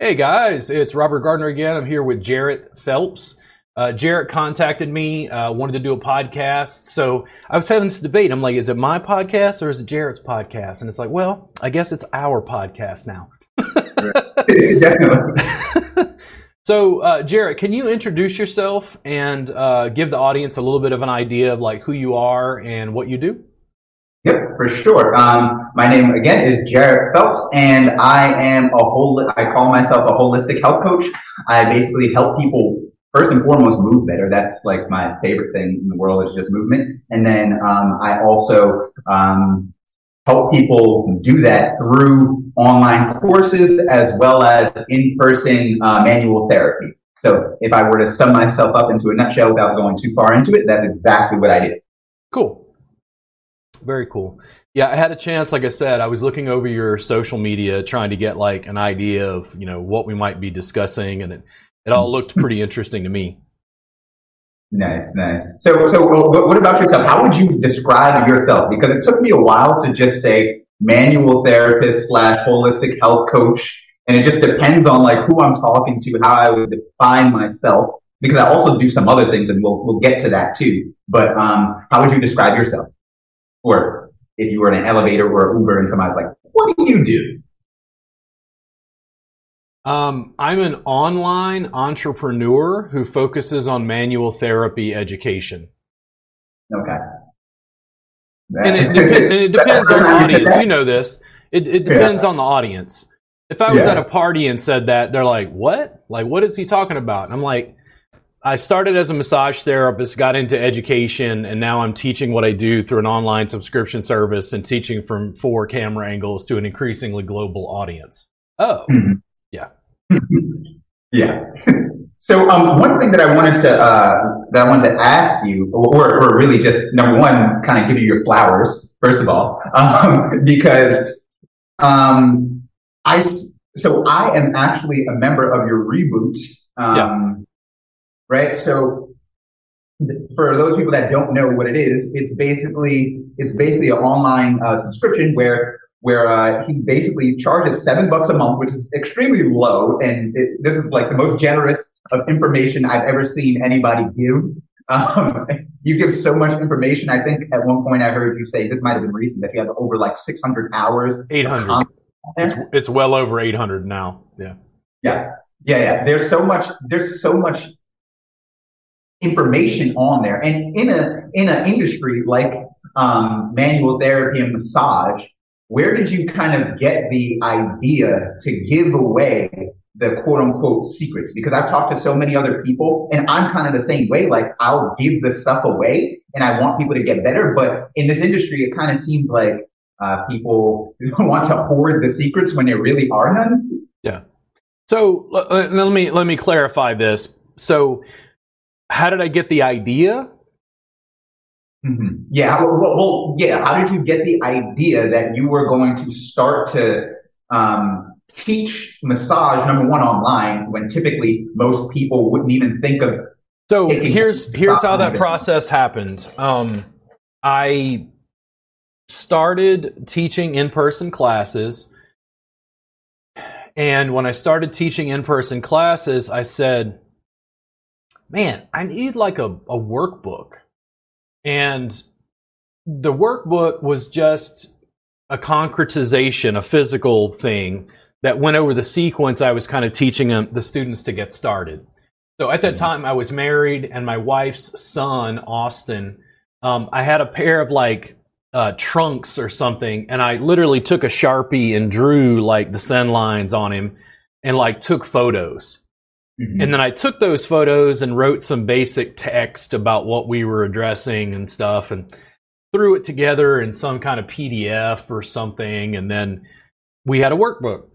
Hey guys, it's Robert Gardner again. I'm here with Jarrett Phelps. Uh, Jarrett contacted me, uh, wanted to do a podcast. So I was having this debate. I'm like, is it my podcast or is it Jarrett's podcast? And it's like, well, I guess it's our podcast now. Definitely. so, uh, Jarrett, can you introduce yourself and uh, give the audience a little bit of an idea of like who you are and what you do? Yep, for sure. Um, my name again is Jarrett Phelps, and I am a whole. I call myself a holistic health coach. I basically help people first and foremost move better. That's like my favorite thing in the world is just movement. And then um, I also um, help people do that through online courses as well as in-person uh, manual therapy. So if I were to sum myself up into a nutshell without going too far into it, that's exactly what I do. Cool. Very cool. Yeah, I had a chance, like I said, I was looking over your social media trying to get like an idea of, you know, what we might be discussing and it, it all looked pretty interesting to me. Nice, nice. So, so what about yourself? How would you describe yourself? Because it took me a while to just say manual therapist slash holistic health coach. And it just depends on like who I'm talking to, how I would define myself. Because I also do some other things and we'll, we'll get to that too. But, um, how would you describe yourself? Or if you were in an elevator or an Uber and somebody's like, what do you do? Um, I'm an online entrepreneur who focuses on manual therapy education. Okay. And it, dep- and it depends on the audience. You know this. It, it depends yeah. on the audience. If I was yeah. at a party and said that, they're like, "What? Like, what is he talking about?" And I'm like, I started as a massage therapist, got into education, and now I'm teaching what I do through an online subscription service and teaching from four camera angles to an increasingly global audience. Oh, mm-hmm. yeah. yeah. So um, one thing that I wanted to uh, that I wanted to ask you, or, or really just number one, kind of give you your flowers first of all, um, because um, I so I am actually a member of your reboot. Um, yeah right? So for those people that don't know what it is, it's basically it's basically an online uh, subscription where where uh, he basically charges seven bucks a month, which is extremely low, and it, this is like the most generous of information I've ever seen anybody give. Um, you give so much information. I think at one point I heard you say this might have been recent that you have over like 600 hours. 800. It's, it's well over 800 now. Yeah. Yeah. Yeah. Yeah. There's so much. There's so much information on there. And in a in an industry like um, manual therapy and massage, where did you kind of get the idea to give away the quote unquote secrets? Because I've talked to so many other people, and I'm kind of the same way. Like I'll give the stuff away, and I want people to get better. But in this industry, it kind of seems like uh, people want to hoard the secrets when there really are none. Yeah. So let me let me clarify this. So how did I get the idea? Mm-hmm. Yeah. Well, well, yeah. How did you get the idea that you were going to start to um, teach massage number one online when typically most people wouldn't even think of? So here's here's how that process happened. Um, I started teaching in person classes. And when I started teaching in person classes, I said, man, I need like a, a workbook. And the workbook was just a concretization, a physical thing that went over the sequence I was kind of teaching them, the students to get started. So at that mm-hmm. time, I was married, and my wife's son, Austin, um, I had a pair of like uh, trunks or something, and I literally took a sharpie and drew like the sen lines on him, and like took photos. Mm-hmm. And then I took those photos and wrote some basic text about what we were addressing and stuff and threw it together in some kind of PDF or something. And then we had a workbook.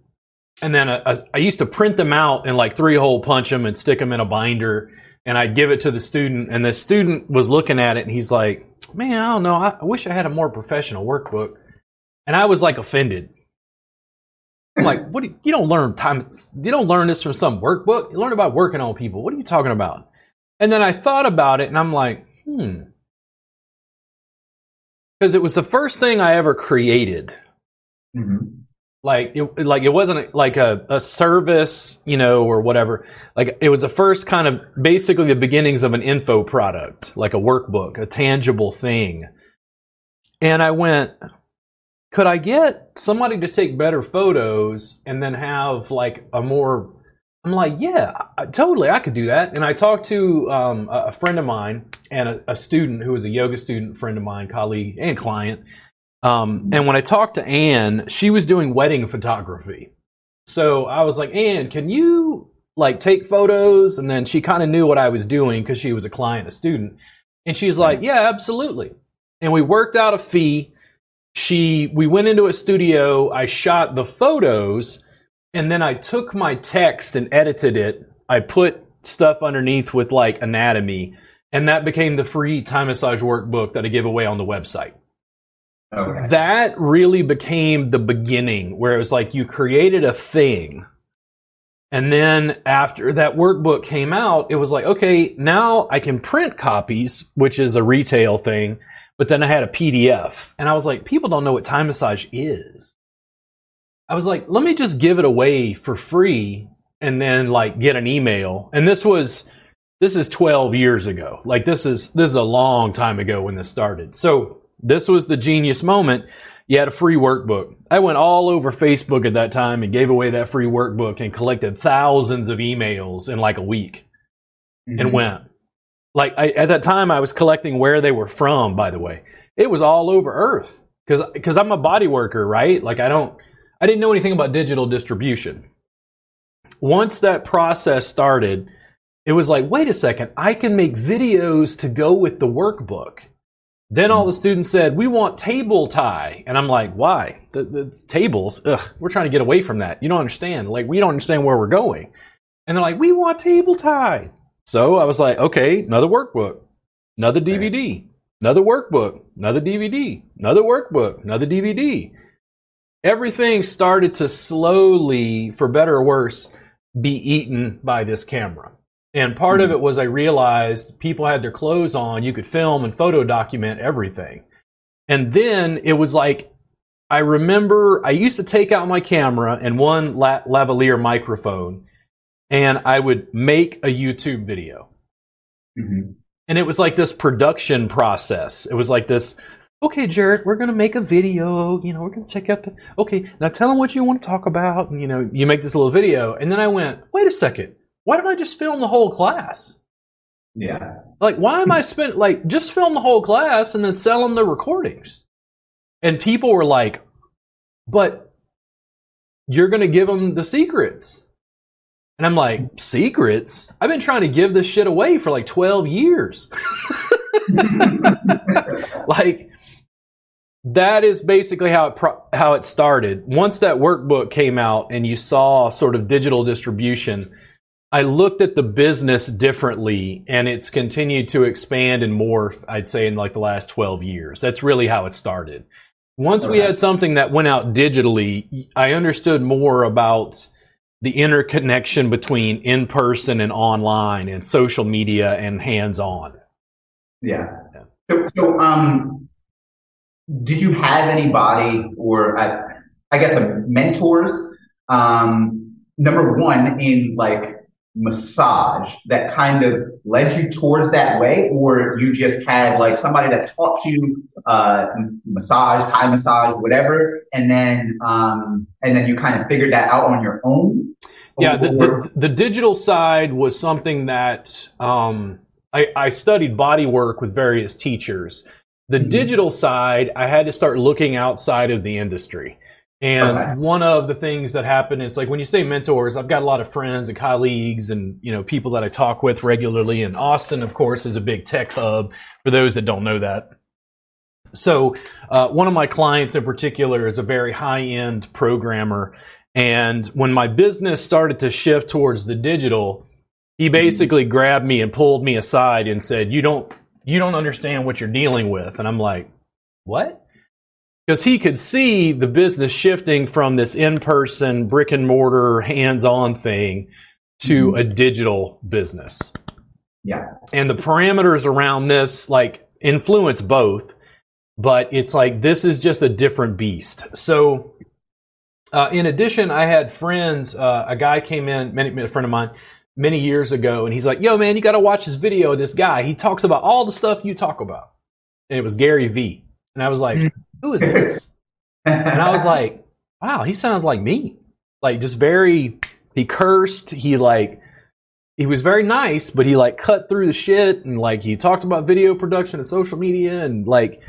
And then I used to print them out and like three hole punch them and stick them in a binder. And I'd give it to the student. And the student was looking at it and he's like, man, I don't know. I, I wish I had a more professional workbook. And I was like offended. I'm like, what? Do you, you, don't learn Thai. You don't learn this from some workbook. You learn about working on people. What are you talking about? And then I thought about it, and I'm like, hmm, because it was the first thing I ever created. Mm-hmm. like it like it wasn't like a, a service you know or whatever like it was the first kind of basically the beginnings of an info product like a workbook a tangible thing and i went could i get somebody to take better photos and then have like a more i'm like yeah I, totally i could do that and i talked to um, a, a friend of mine and a, a student who was a yoga student friend of mine colleague and client um, and when I talked to Anne, she was doing wedding photography. So I was like, Anne, can you like take photos? And then she kind of knew what I was doing because she was a client, a student. And she's like, yeah, absolutely. And we worked out a fee. She, we went into a studio. I shot the photos and then I took my text and edited it. I put stuff underneath with like anatomy and that became the free Thai massage workbook that I give away on the website. Okay. That really became the beginning where it was like you created a thing. And then after that workbook came out, it was like, okay, now I can print copies, which is a retail thing. But then I had a PDF. And I was like, people don't know what Thai massage is. I was like, let me just give it away for free and then like get an email. And this was this is 12 years ago. Like this is this is a long time ago when this started. So this was the genius moment. You had a free workbook. I went all over Facebook at that time and gave away that free workbook and collected thousands of emails in like a week Mhm. and went. Like I, at that time, I was collecting where they were from. By the way, it was all over Earth because because I'm a body worker, right? Like I don't, I didn't know anything about digital distribution. Once that process started, it was like, wait a second, I can make videos to go with the workbook. Then all the students said, "We want table Thai," and I'm like, "Why? The, the tables? Ugh, we're trying to get away from that. You don't understand. Like, we don't understand where we're going." And they're like, "We want table Thai." So I was like, "Okay, another workbook, another DVD, another workbook, another DVD, another workbook, another DVD." Everything started to slowly, for better or worse, be eaten by this camera. And part of mm-hmm. it was I realized people had their clothes on, you could film and photo document everything. And then it was like, I remember I used to take out my camera and one la- lavalier microphone, and I would make a YouTube video. Mhm. And it was like this production process. It was like this, okay, Jared, we're going to make a video. You know, we're going to take out the, okay, now tell them what you want to talk about. And, you know, you make this little video. And then I went, wait a second. Why don't I just film the whole class? Yeah. Like, why am I spent like just film the whole class and then sell them the recordings? And people were like, but you're going to give them the secrets. And I'm like, secrets? I've been trying to give this shit away for like 12 years. like, that is basically how it pro- how it started. Once that workbook came out and you saw sort of digital distribution, I looked at the business differently and it's continued to expand and morph, I'd say, in like the last 12 years. That's really how it started. Once we had something that went out digitally, I understood more about the interconnection between in person and online and social media and hands on. Yeah. So, so, um, did you have anybody or uh, I guess uh, mentors? Um, number one in like massage that kind of led you towards that way, or you just had like somebody that taught you uh, massage, Thai massage, whatever, and then um, and then you kind of figured that out on your own. Yeah, the, Or- the, the digital side was something that um, I, I studied body work with various teachers. The Mhm. digital side, I had to start looking outside of the industry. And Okay. one of the things that happened is like when you say mentors, I've got a lot of friends and colleagues and you know people that I talk with regularly. And Austin, of course, is a big tech hub for those that don't know that. So uh, one of my clients in particular is a very high end programmer. And when my business started to shift towards the digital, he basically grabbed me and pulled me aside and said, "You don't you don't understand what you're dealing with." And I'm like, "What?" Because he could see the business shifting from this in-person brick and mortar hands-on thing to a digital business yeah. and the parameters around this like influence both but it's like this is just a different beast so Uh, in addition, I had friends. Uh, a guy came in, many, a friend of mine, many years ago, and he's like, "Yo, man, you got to watch this video of this guy. He talks about all the stuff you talk about." And it was Gary Vee, and I was like, "Who is this?" and I was like, "Wow, he sounds like me. Like just very." He cursed. He like he was very nice, but he like cut through the shit and like he talked about video production and social media and like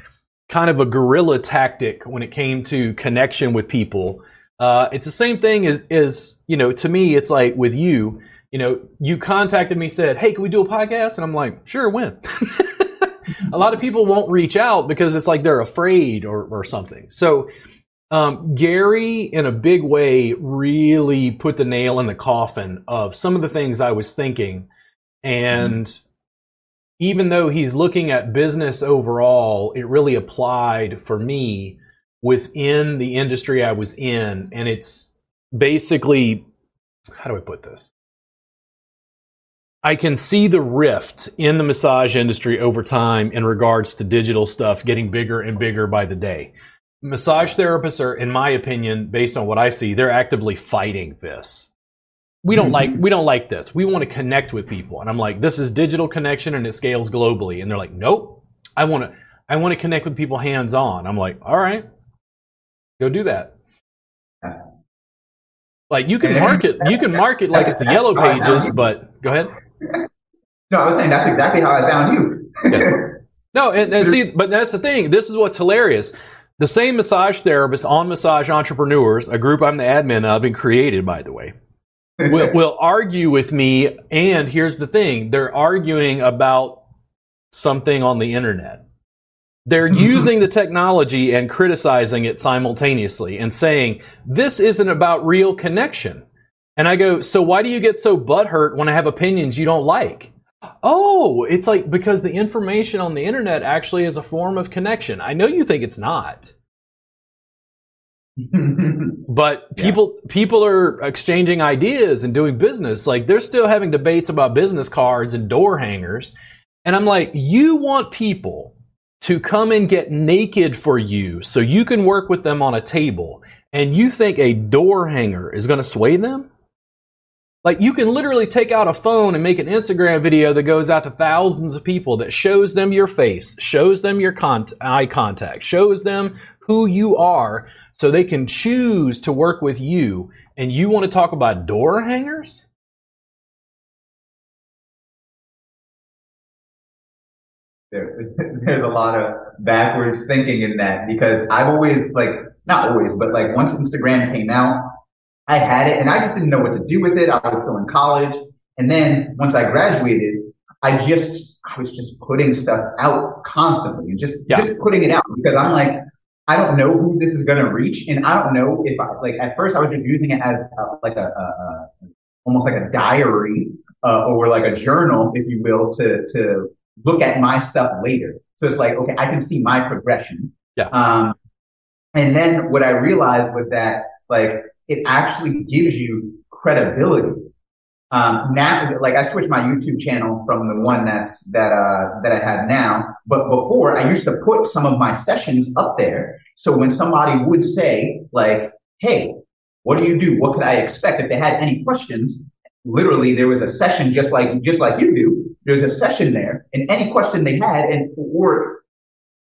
kind of a guerrilla tactic when it came to connection with people. Uh, it's the same thing as, as, you know, to me, it's like with you, you know, you contacted me, said, Hey, can we do a podcast? And I'm like, sure, when? a lot of people won't reach out because it's like they're afraid or, or something. So, um, Gary, in a big way, really put the nail in the coffin of some of the things I was thinking. And even though he's looking at business overall, it really applied for me within the industry I was in. And it's basically, how do I put this? I can see the rift in the massage industry over time in regards to digital stuff getting bigger and bigger by the day massage therapists are, in my opinion, based on what I see, they're actively fighting this. We don't like mm-hmm. we don't like this. We want to connect with people, and I'm like, this is digital connection and it scales globally. And they're like, nope, I want to I want to connect with people hands on. I'm like, all right, go do that. Like you can market you can market like it's a yellow pages, but go ahead. No, I was saying that's exactly how I found you. yeah. No, and, and see, but that's the thing. This is what's hilarious. The same massage therapist on Massage Entrepreneurs, a group I'm the admin of and created, by the way, will, will argue with me. And here's the thing they're arguing about something on the internet. They're using the technology and criticizing it simultaneously and saying, this isn't about real connection. And I go, so why do you get so butthurt when I have opinions you don't like? Oh, it's like because the information on the internet actually is a form of connection. I know you think it's not. but people yeah. people are exchanging ideas and doing business. Like they're still having debates about business cards and door hangers. And I'm like, you want people to come and get naked for you so you can work with them on a table and you think a door hanger is going to sway them? Like you can literally take out a phone and make an Instagram video that goes out to thousands of people that shows them your face, shows them your con- eye contact, shows them who you are so they can choose to work with you. And you want to talk about door hangers? There, there's a lot of backwards thinking in that because I've always like, not always, but like once Instagram came out, I had it and I just didn't know what to do with it. I was still in college. And then once I graduated, I just, I was just putting stuff out constantly and just, yeah. just putting it out because I'm like, I don't know who this is going to reach. And I don't know if I, like, at first I was just using it as uh, like a, a, almost like a diary, uh, or like a journal, if you will, to, to look at my stuff later. So it's like, okay, I can see my progression. Yeah. Um, and then what I realized was that like it actually gives you credibility. Um, now, like I switched my YouTube channel from the one that's that uh, that I have now, but before I used to put some of my sessions up there. So when somebody would say like, "Hey, what do you do? What could I expect?" If they had any questions, literally there was a session just like just like you do. There's a session there, and any question they had, and or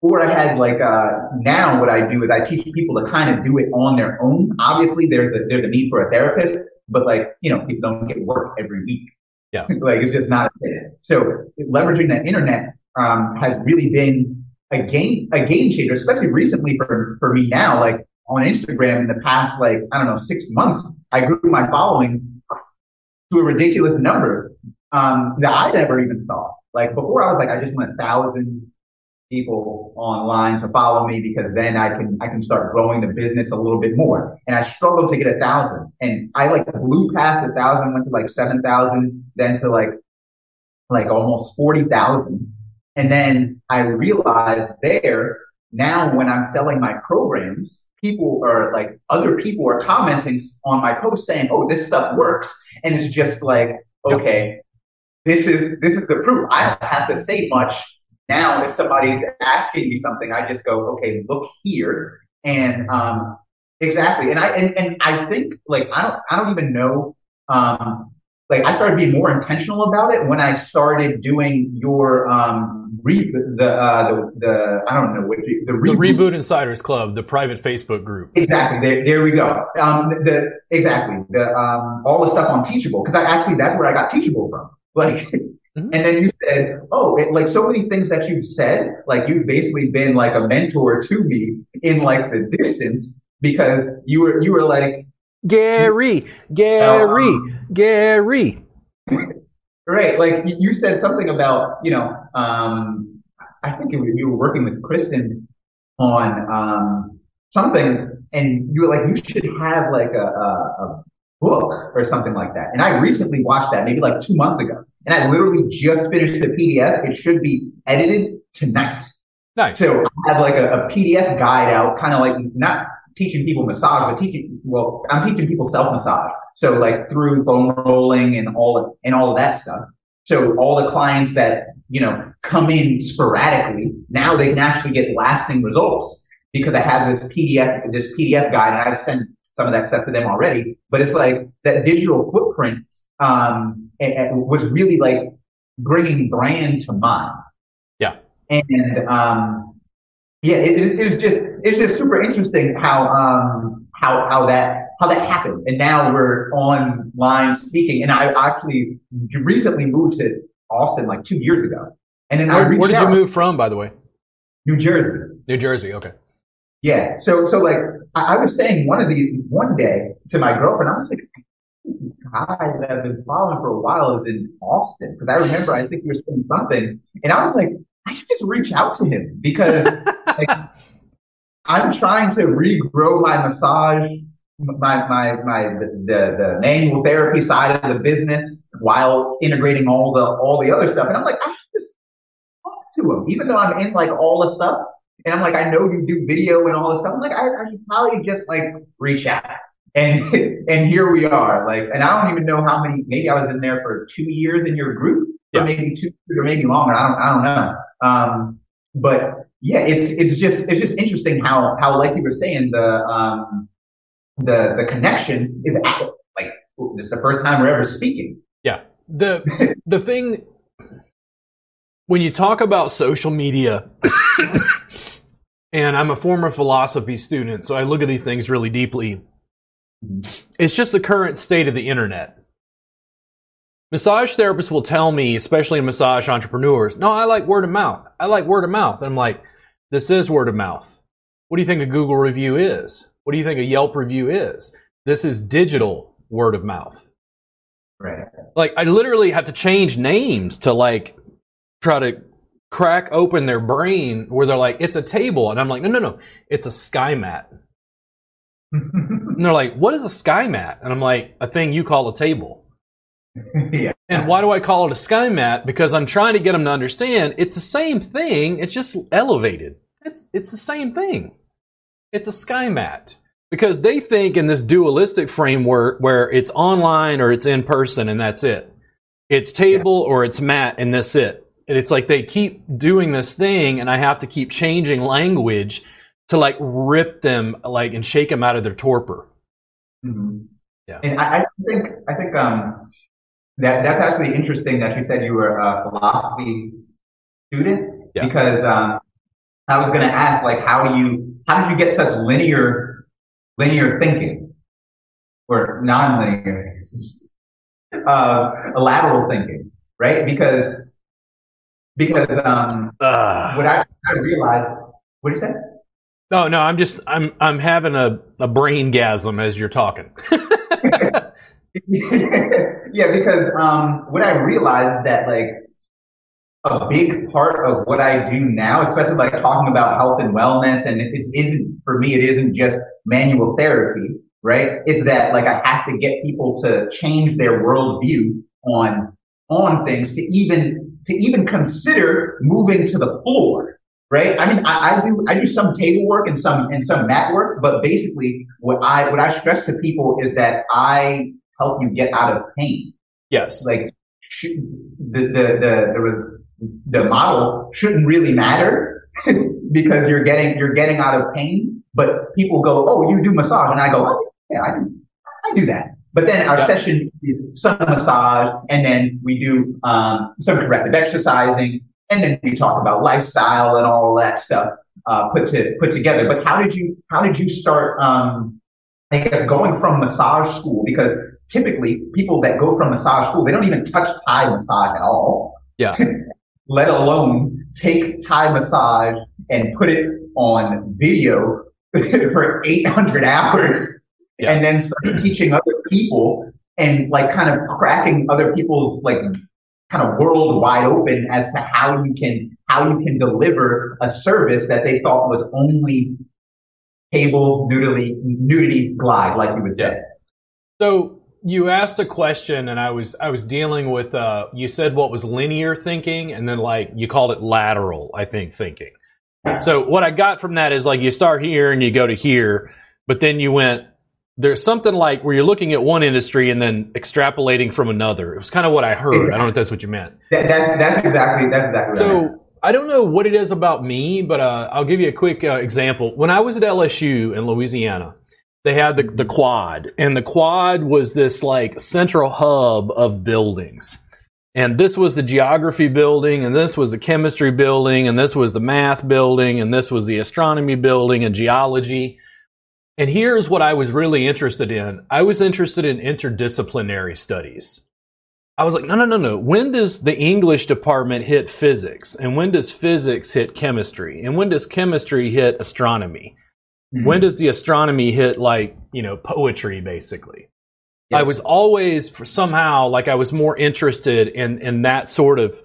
or I had like uh, now what I do is I teach people to kind of do it on their own. Obviously, there's a there's a need for a therapist, but like you know, people don't get work every week. Yeah, like it's just not. So leveraging the internet um, has really been a game a game changer, especially recently for for me now. Like on Instagram in the past, like I don't know, six months, I grew my following to a ridiculous number um, that I never even saw. Like before, I was like, I just want a thousand people online to follow me because then I can I can start growing the business a little bit more. And I struggled to get a thousand, and I like blew past a thousand, went to like seven thousand, then to like like almost forty thousand, and then I realized there now when I'm selling my programs. People are like other people are commenting on my post saying, "Oh, this stuff works," and it's just like, okay, this is this is the proof. I don't have to say much now, if somebody's asking me something, I just go, okay, look here. And, um, exactly. And I and, and I think like I don't I don't even know um like I started being more intentional about it when I started doing your um re- the uh the, the I don't know what the, The reboot. Reboot Insiders Club, the private Facebook group. Exactly. There, there we go. Um, the, the exactly the um all the stuff on Teachable because I actually that's where I got Teachable from. Like, Mhm. and then you said, oh, it, like so many things that you've said, like you've basically been like a mentor to me in like the distance because you were you were like Gary, Gary, Gary. Right. Like you- said something about, you know, um, I think it was, you were working with Kristen on, um, something and you were like, you should have like a, a, a book or something like that. And I recently watched that maybe like two months ago and I literally just finished the PDF. It should be edited tonight. Nice. So I have like a, a PDF guide out, kind of like not teaching people massage, but teaching, well, I'm teaching people self massage. So like through foam rolling and all of, and all of that stuff. So all the clients that, you know, come in sporadically, now they can actually get lasting results because I have this PDF, this PDF guide and I've sent some of that stuff to them already. But it's like that digital footprint, um, it, it was really like bringing brand to mind. Yeah. And, um, yeah, it, was just, it's just super interesting how, um, how, how that, how that happened. And now we're online speaking. And I actually recently moved to Austin like two years ago. And then I Where, reached where did you move from, by the way? New Jersey. New Jersey. Okay. Yeah. So, so like I, I was saying one of the, one day to my girlfriend, I was like, this guy that I've been following for a while is in Austin. Cause I remember, I think you were saying something and I was like, I should just reach out to him because like, I'm trying to regrow my massage, my, my, my, the, the, the manual therapy side of the business while integrating all the, all the other stuff. And I'm like, I should just talk to him, even though I'm in like all the stuff. And I'm like, I know you do video and all this stuff. I'm like, I, I should probably just like reach out. And, and here we are. Like, and I don't even know how many, maybe I was in there for two years in your group or Yeah. maybe two, or maybe longer. I don't, I don't know. Um, but yeah, it's, it's just, it's just interesting how, how, like you were saying, the, um, the, the connection is at, like, it's the first time we're ever speaking. Yeah. The the thing when you talk about social media and I'm a former philosophy student, so I look at these things really deeply. It's just the current state of the internet. Massage therapists will tell me, especially massage entrepreneurs, no, I like word of mouth. I like word of mouth. And I'm like, this is word of mouth. What do you think a Google review is? What do you think a Yelp review is? This is digital word of mouth. Right. Like I literally have to change names to like try to crack open their brain where they're like, it's a table. And I'm like, no, no, no, it's a sky mat. And they're like, what is a sky mat? And I'm like, a thing you call a table. yeah. And why do I call it a sky mat? Because I'm trying to get them to understand it's the same thing. It's just elevated. It's it's the same thing. It's a sky mat because they think in this dualistic framework where it's online or it's in person and that's it. It's table or it's mat and that's it. And it's like they keep doing this thing and I have to keep changing language to like rip them like and shake them out of their torpor. Mhm. Yeah. And I, I think I think um that that's actually interesting that you said you were a philosophy student Yeah. because um I was going to ask like how do you how did you get such linear linear thinking or non-linear uh lateral thinking right because because um Ugh. what I, I realized what did you say No, no, I'm just I'm I'm having a, a brain gasm as you're talking. yeah, because um, what I realized is that like a big part of what I do now, especially like talking about health and wellness, and it is- isn't for me, it isn't just manual therapy, right? Is that like I have to get people to change their worldview on on things to even to even consider moving to the floor, right? I mean, I, I do I do some table work and some and some mat work, but basically, what I what I stress to people is that I help you get out of pain. yes. Like sh- the, the the the the model shouldn't really matter because you're getting you're getting out of pain. but people go, "Oh, you do massage," and I go, oh, "Yeah, I do, I do that." But then our yeah. session is some massage, and then we do um, some corrective exercising, and then we talk about lifestyle and all that stuff uh, put to put together. But how did you how did you start? Um, I guess going from massage school because typically people that go from massage school they don't even touch Thai massage at all. Yeah. Let alone take Thai massage and put it on video for 800 hours yeah. and then start teaching other people and like kind of cracking other people's like kind of world wide open as to how you can how you can deliver a service that they thought was only cable nudity nudity glide, like you would say. So you asked a question, and I was I was dealing with. Uh, you said what was linear thinking, and then like you called it lateral. I think thinking. So what I got from that is like you start here and you go to here, but then you went there's something like where you're looking at one industry and then extrapolating from another. It was kind of what I heard. I don't know if that's what you meant. That, that's that's exactly that's exactly. So I don't know what it is about me, but uh, I'll give you a quick uh, example. When I was at LSU in Louisiana, they had the the quad, and the quad was this like central hub of buildings. And this was the geography building, and this was the chemistry building, and this was the math building, and this was the astronomy building and geology and here's what I was really interested in I was interested in interdisciplinary studies. I was like, no, no, no, no. When does the English department hit physics? And when does physics hit chemistry? And when does chemistry hit astronomy? Mm-hmm. When does the astronomy hit, like, you know, poetry, basically? I was always, for somehow, like, I was more interested in, in that sort of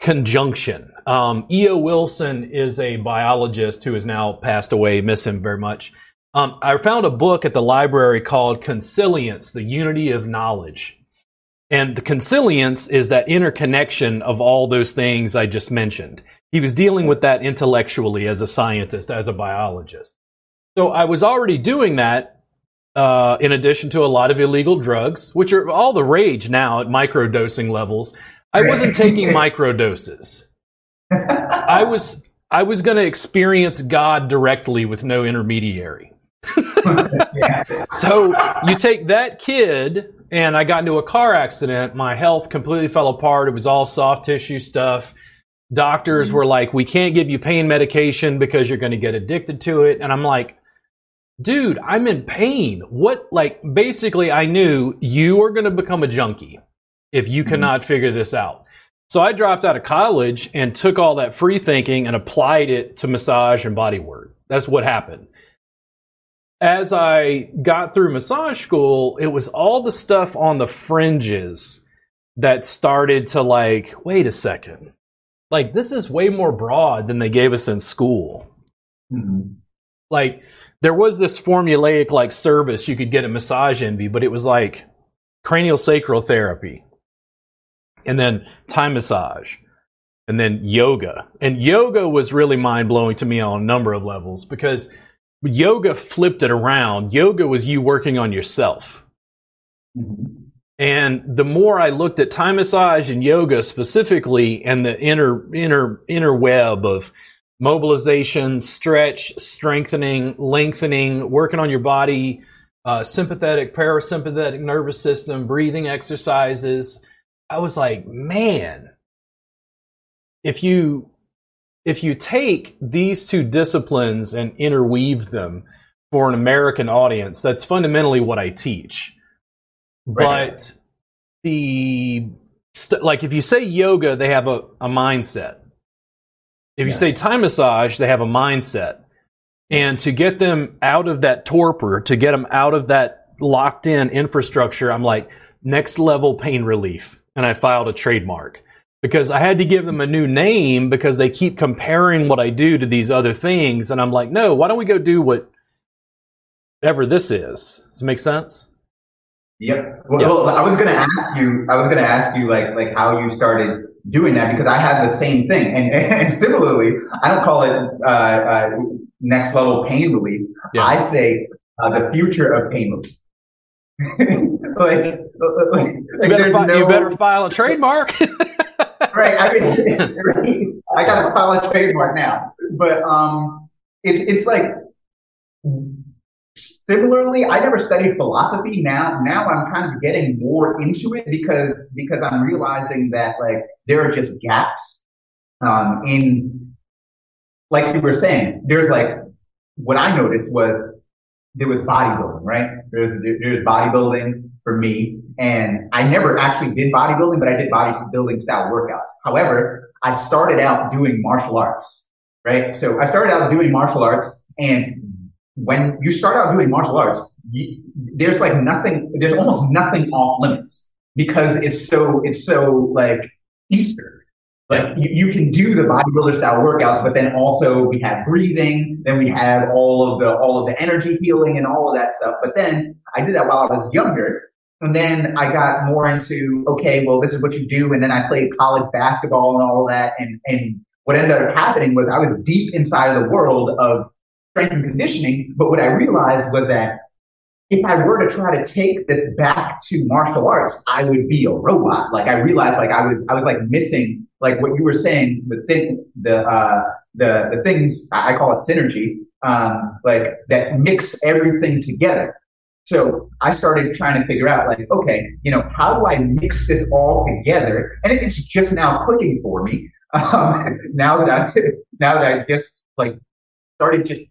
conjunction. Um, E.O. Wilson is a biologist who has now passed away, miss him very much. Um, I found a book at the library called Consilience, the Unity of Knowledge. And the consilience is that interconnection of all those things I just mentioned. He was dealing with that intellectually as a scientist, as a biologist. So I was already doing that uh, in addition to a lot of illegal drugs, which are all the rage now at microdosing levels. I wasn't taking microdoses. I was I was going to experience God directly with no intermediary. So you take that kid, and I got into a car accident. My health completely fell apart. It was all soft tissue stuff. Doctors mm-hmm. were like, we can't give you pain medication because you're going to get addicted to it. And I'm like, dude, I'm in pain. What, like, basically, I knew you are going to become a junkie if you mm-hmm. cannot figure this out. So I dropped out of college and took all that free thinking and applied it to massage and body work. That's what happened as I got through massage school, it was all the stuff on the fringes that started to like, wait a second. Like, this is way more broad than they gave us in school. Mm-hmm. Like, there was this formulaic like service you could get a Massage Envy, but it was like cranial sacral therapy and then Thai massage and then yoga. And yoga was really mind blowing to me on a number of levels because yoga flipped it around. Yoga was you working on yourself. Mm-hmm. And the more I looked at Thai massage and yoga specifically and the inner inner inner web of mobilization, stretch, strengthening, lengthening, working on your body, uh, sympathetic, parasympathetic nervous system, breathing exercises, I was like, man, if you if you take these two disciplines and interweave them for an American audience, that's fundamentally what I teach. Right. But the like if you say yoga, they have a, a mindset. If you yeah. say Thai massage, they have a mindset. And to get them out of that torpor, to get them out of that locked in infrastructure, I'm like, next level pain relief. And I filed a trademark because I had to give them a new name because they keep comparing what I do to these other things. And I'm like, no, why don't we go do what whatever this is? Does it make sense? Yep. Well, yep. well I was going to ask you, I was going to ask you like, like how you started doing that because I had the same thing. And, and similarly, I don't call it, uh, uh, next level pain relief. Yeah. I say, uh, the future of pain relief. like, like, you, better fi- no... you better file a trademark. right. I mean, I got a college trademark now. But um, it's it's like similarly, I never studied philosophy. Now, now I'm kind of getting more into it because because I'm realizing that like there are just gaps um, in, like you were saying, there's like what I noticed was there was bodybuilding, right? There's there's bodybuilding for me, and I never actually did bodybuilding, but I did bodybuilding style workouts. However, I started out doing martial arts, right? So I started out doing martial arts, and when you start out doing martial arts, you, there's like nothing, there's almost nothing off limits because it's so, it's so like Eastern. Like you, you can do the bodybuilder style workouts, but then also we have breathing, then we have all of the, all of the energy healing and all of that stuff. But then I did that while I was younger. And then I got more into, okay, well, this is what you do. And then I played college basketball and all of that. And, and what ended up happening was I was deep inside of the world of strength and conditioning. But what I realized was that if I were to try to take this back to martial arts, I would be a robot. Like I realized like I was, I was like missing like what you were saying, the thing, the, uh, the, the things, I call it synergy, um, like that mix everything together. So I started trying to figure out like, okay, you know, how do I mix this all together? And it's just now clicking for me. Um, now that I, now that I just like started just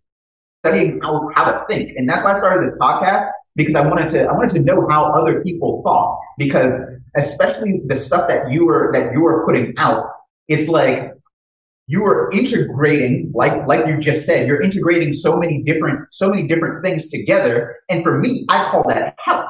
studying how, how to think. And that's why I started this podcast because I wanted to, I wanted to know how other people thought because especially the stuff that you were, that you were putting out, it's like you are integrating, like, like you just said, you're integrating so many different, so many different things together. And for me, I call that health.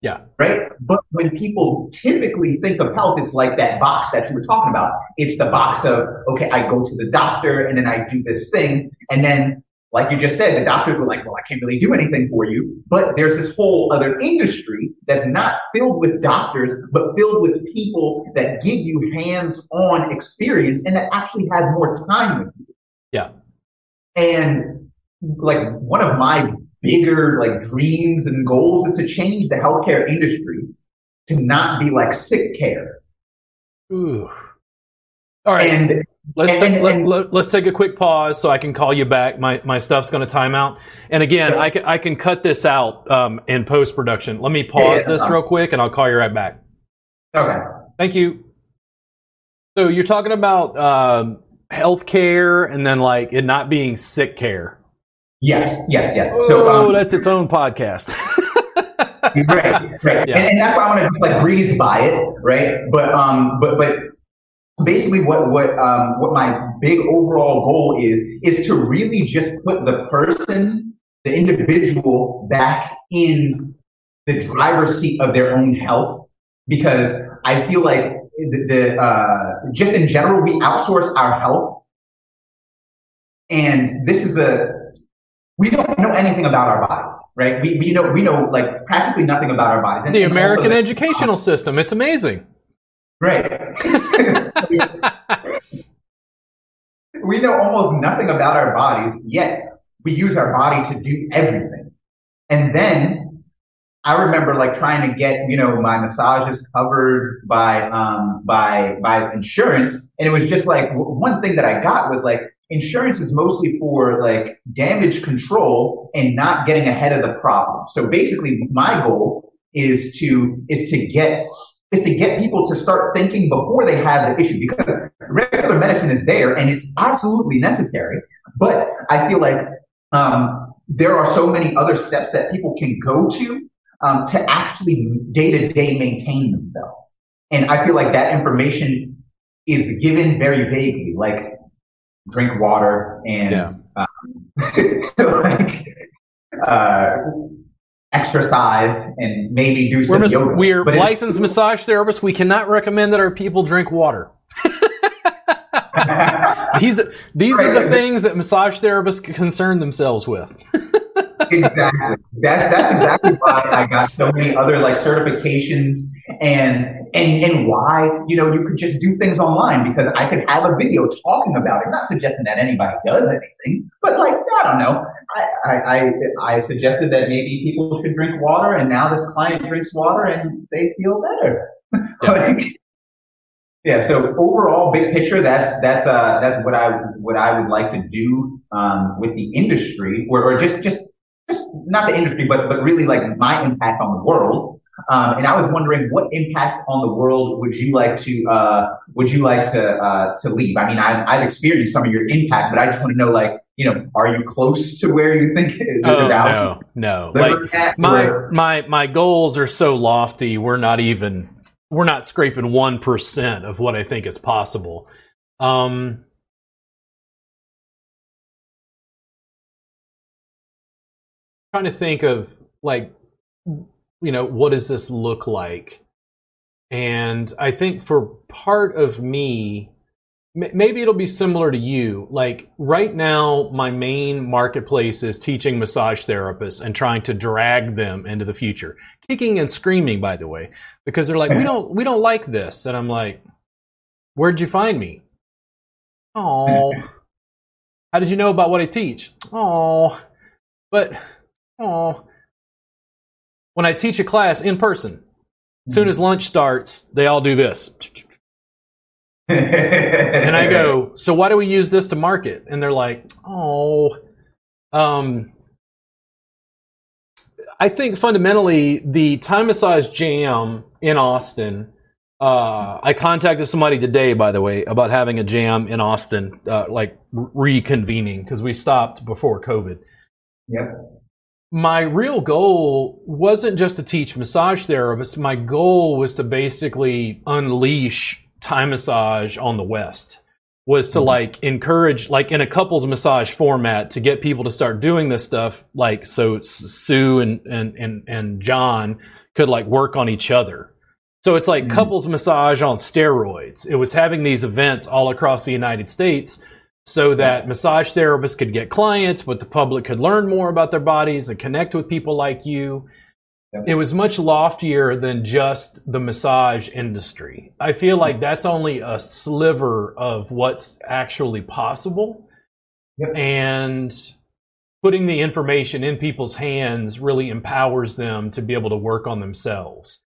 Yeah. Right. But when people typically think of health, it's like that box that you were talking about. It's the box of, okay, I go to the doctor and then I do this thing. And then like you just said, the doctors were like, well, I can't really do anything for you. But there's this whole other industry that's not filled with doctors, but filled with people that give you hands on experience and that actually have more time with you. Yeah. And like one of my bigger like dreams and goals is to change the healthcare industry to not be like sick care. Ooh. All right. And Let's and, take, and, let, and, let, us take a quick pause so I can call you back. My my stuff's going to time out. And again, yeah. I can I can cut this out um, in post production. Let me pause yeah, this real quick, and I'll call you right back. Okay. Thank you. So you're talking about um, health care, and then like it not being sick care. Yes, yes, yes. Oh, so um, that's its own podcast. right, right, yeah. and, and, that's why I want to just like breeze by it, right? But um, but but basically what what um, what my big overall goal is is to really just put the person, the individual, back in the driver's seat of their own health, because I feel like the, the uh, just in general we outsource our health, and this is the we don't know anything about our bodies, right? We, we know we know like practically nothing about our bodies. And, the American educational system, it's amazing. Right. we know almost nothing about our bodies, yet we use our body to do everything. And then I remember like trying to get, you know, my massages covered by, um, by, by insurance. And it was just like one thing that I got was like, insurance is mostly for like damage control and not getting ahead of the problem. So basically my goal is to, is to get is to get people to start thinking before they have the issue because regular medicine is there and it's absolutely necessary. But I feel like um, there are so many other steps that people can go to um, to actually day to day maintain themselves. And I feel like that information is given very vaguely, like drink water and yeah. um, like uh, exercise and maybe do some we're yoga. We're but licensed massage therapists. We cannot recommend that our people drink water. these these are the things that massage therapists concern themselves with. exactly. That's that's exactly why I got so many other like certifications and and and why you know you could just do things online because I could have a video talking about it. Not suggesting that anybody does anything, but like I don't know. I I I suggested that maybe people should drink water, and now this client drinks water and they feel better. Yeah. like, yeah. So overall, big picture, that's that's uh that's what I what I would like to do um, with the industry, or, or just just just not the industry, but but really like my impact on the world. Um, and I was wondering, what impact on the world would you like to uh, would you like to uh, to leave? I mean, I've, I've experienced some of your impact, but I just want to know, like, you know, are you close to where you think? Oh no, no. Like my my my goals are so lofty. We're not even we're not scraping one percent of what I think is possible. Um, trying to think of like you know what does this look like? And i think for part of me maybe it'll be similar to you. Like right now my main marketplace is teaching massage therapists and trying to drag them into the future. Kicking and screaming by the way because they're like we don't we don't like this. And i'm like where'd you find me? Oh how did you know about what i teach? Oh but Oh. When I teach a class in person, as soon as lunch starts, they all do this. and I go, so why do we use this to market? And they're like, oh, um, I think fundamentally the Thai massage jam in Austin. Uh, I contacted somebody today, by the way, about having a jam in Austin, uh, like reconvening because we stopped before COVID. Yep my real goal wasn't just to teach massage therapists. My goal was to basically unleash Thai massage on the West. Was to mm-hmm. like encourage, like in a couples massage format, to get people to start doing this stuff. Like so, Sue and and and and John could like work on each other. So it's like mm-hmm. couples massage on steroids. It was having these events all across the United States so that massage therapists could get clients, but the public could learn more about their bodies and connect with people like you. Yep. It was much loftier than just the massage industry. I feel like that's only a sliver of what's actually possible. Yep. And putting the information in people's hands really empowers them to be able to work on themselves.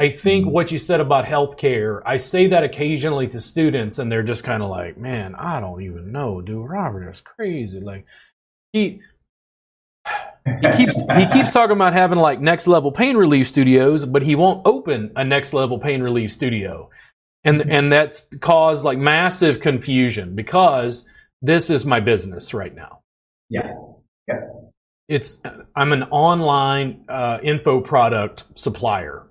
I think mm-hmm. what you said about healthcare, I say that occasionally to students, and they're just kind of like, "Man, I don't even know, dude. Robert is crazy." Like he he keeps he keeps talking about having like next level pain relief studios, but he won't open a next level pain relief studio, and mm-hmm. and that's caused like massive confusion because this is my business right now. Yeah, yeah. It's I'm an online uh, info product supplier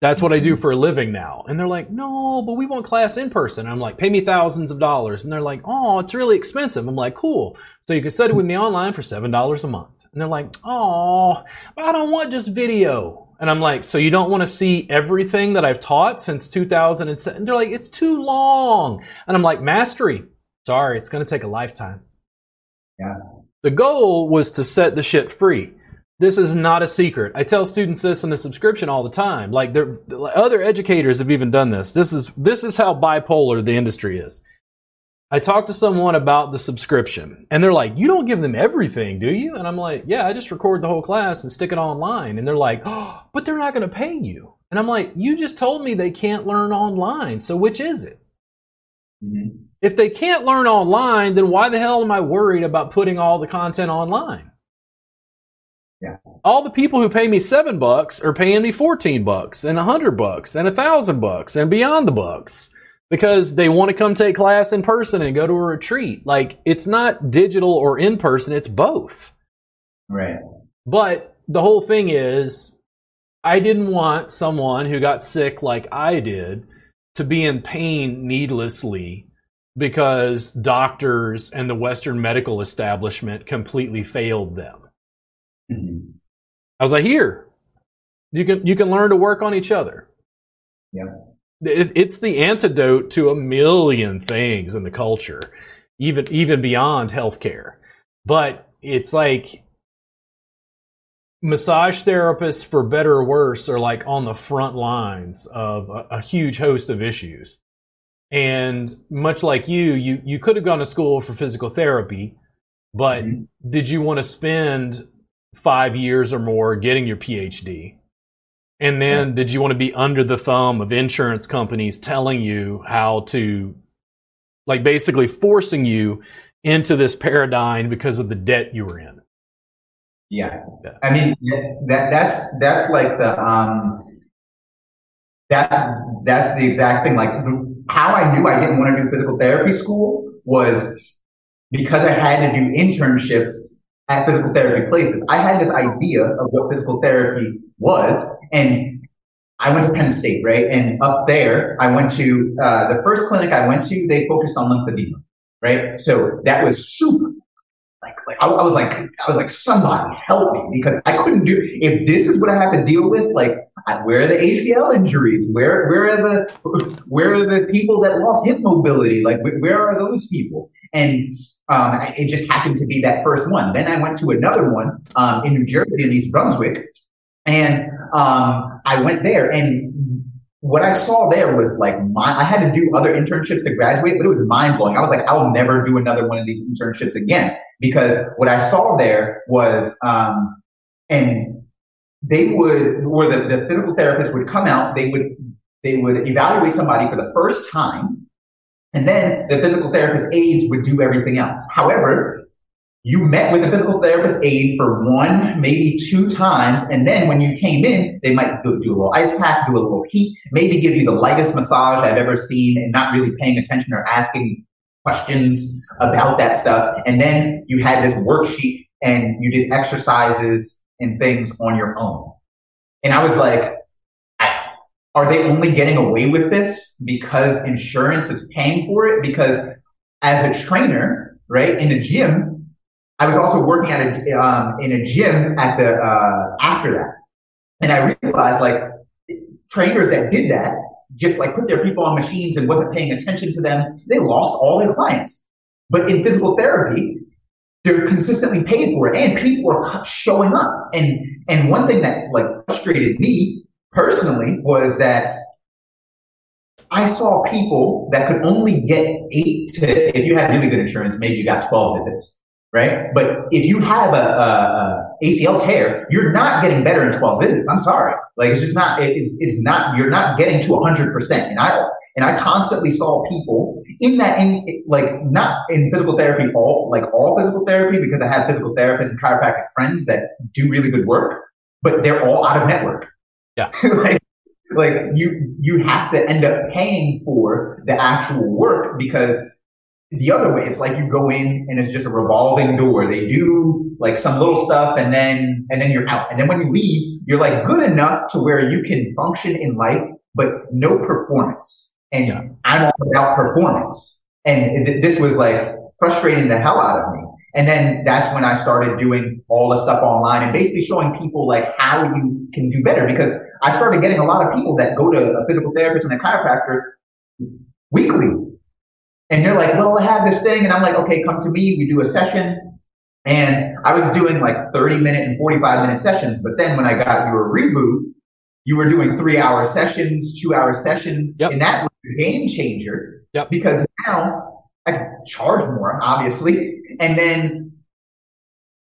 that's what I do mm-hmm. for a living now. And they're like, no, but we want class in person. I'm like, pay me thousands of dollars. And they're like, oh, it's really expensive. I'm like, cool. So you can study with me online for $7 a month. And they're like, oh, I don't want just video. And I'm like, so you don't want to see everything that I've taught since 2007? And they're like, it's too long. And I'm like, mastery. Sorry, it's going to take a lifetime. Yeah. The goal was to set the shit free. This is not a secret. I tell students this in the subscription all the time. Like there, other educators have even done this. This is this is how bipolar the industry is. I talked to someone about the subscription, and they're like, "You don't give them everything, do you?" And I'm like, "Yeah, I just record the whole class and stick it online." And they're like, "Oh, but they're not going to pay you." And I'm like, "You just told me they can't learn online, so which is it?" Mm-hmm. If they can't learn online, then why the hell am I worried about putting all the content online? Yeah. All the people who pay me seven bucks are paying me 14 bucks and a hundred bucks and a thousand bucks and beyond the bucks because they want to come take class in person and go to a retreat. Like it's not digital or in person, it's both. Right. But the whole thing is, I didn't want someone who got sick like I did to be in pain needlessly because doctors and the Western medical establishment completely failed them. Mm-hmm. I was like, here, you can you can learn to work on each other. Yeah, it, it's the antidote to a million things in the culture, even even beyond healthcare. But it's like massage therapists, for better or worse, are like on the front lines of a, a huge host of issues. And much like you, you you could have gone to school for physical therapy, but mm-hmm. did you want to spend five years or more getting your PhD? And then yeah. did you want to be under the thumb of insurance companies telling you how to, like basically forcing you into this paradigm because of the debt you were in? Yeah. yeah. I mean, that, that's, that's like the, um, that's, that's the exact thing. Like how I knew I didn't want to do physical therapy school was because I had to do internships at physical therapy places. I had this idea of what physical therapy was and I went to Penn State, right? And up there, I went to uh, the first clinic I went to. They focused on lymphedema, right? So that was super. I, I was like, I was like, somebody help me because I couldn't do. If this is what I have to deal with, like, where are the ACL injuries? Where, where are the, where are the people that lost hip mobility? Like, where are those people? And um, it just happened to be that first one. Then I went to another one um, in New Jersey in East Brunswick, and um, I went there and what I saw there was like my, I had to do other internships to graduate, but it was mind blowing. I was like, I'll never do another one of these internships again because what I saw there was, um, and they would, or the, the physical therapist would come out, they would, they would evaluate somebody for the first time. And then the physical therapist aides would do everything else. However, you met with a physical therapist aide for one, maybe two times, and then when you came in, they might do, do, a little ice pack, do a little heat, maybe give you the lightest massage I've ever seen, and not really paying attention or asking questions about that stuff. And then you had this worksheet and you did exercises and things on your own. And I was like, are they only getting away with this because insurance is paying for it? Because as a trainer, right, in a gym, I was also working at a, um, in a gym at the, uh, after that. And I realized like trainers that did that just like put their people on machines and wasn't paying attention to them. They lost all their clients. But in physical therapy, they're consistently paid for it and people are showing up. And, and one thing that like frustrated me personally was that I saw people that could only get eight to, if you had really good insurance, maybe you got 12 visits right? But if you have a, a, a, ACL tear, you're not getting better in 12 visits. I'm sorry. Like it's just not, it's, it's not, you're not getting to 100%. And I, and I constantly saw people in that, in like not in physical therapy, all like all physical therapy, because I have physical therapists and chiropractic friends that do really good work, but they're all out of network. Yeah. like, like you, you have to end up paying for the actual work because the other way, it's like you go in and it's just a revolving door. They do like some little stuff and then, and then you're out. And then when you leave, you're like good enough to where you can function in life, but no performance. And yeah. I'm all about performance. And th- this was like frustrating the hell out of me. And then that's when I started doing all the stuff online and basically showing people like how you can do better because I started getting a lot of people that go to a physical therapist and a chiropractor weekly and you're like, well, I have this thing. And I'm like, okay, come to me. We do a session. And I was doing like 30 minute and 45 minute sessions. But then when I got your reboot, you were doing three hour sessions, two hour sessions. Yep. And that was a game changer. Yep. Because now I could charge more, obviously. And then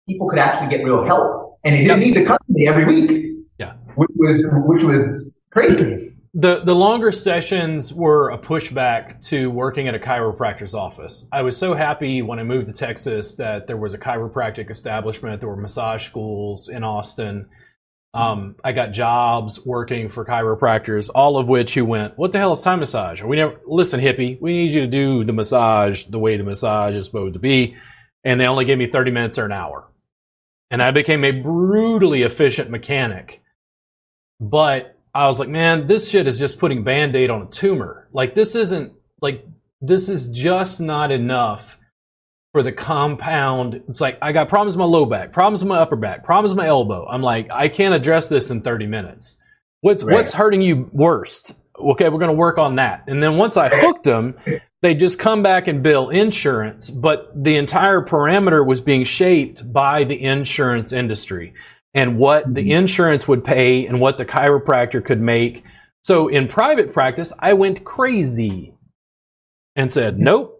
people could actually get real help. And they didn't yep. need to come to me every week. Yeah. Which was, which was crazy the the longer sessions were a pushback to working at a chiropractor's office. I was so happy when I moved to Texas that there was a chiropractic establishment. There were massage schools in Austin. Um, I got jobs working for chiropractors, all of which who went, "What the hell is Thai massage?" We never listen, hippie. We need you to do the massage the way the massage is supposed to be, and they only gave me thirty minutes or an hour, and I became a brutally efficient mechanic. But I was like, man, this shit is just putting band aid on a tumor. Like, this isn't, like, this is just not enough for the compound. It's like, I got problems with my low back, problems with my upper back, problems with my elbow. I'm like, I can't address this in 30 minutes. What's, right. what's hurting you worst? Okay, we're going to work on that. And then once I hooked them, they just come back and bill insurance, but the entire parameter was being shaped by the insurance industry and what the mm-hmm. insurance would pay and what the chiropractor could make. So in private practice, I went crazy and said, nope.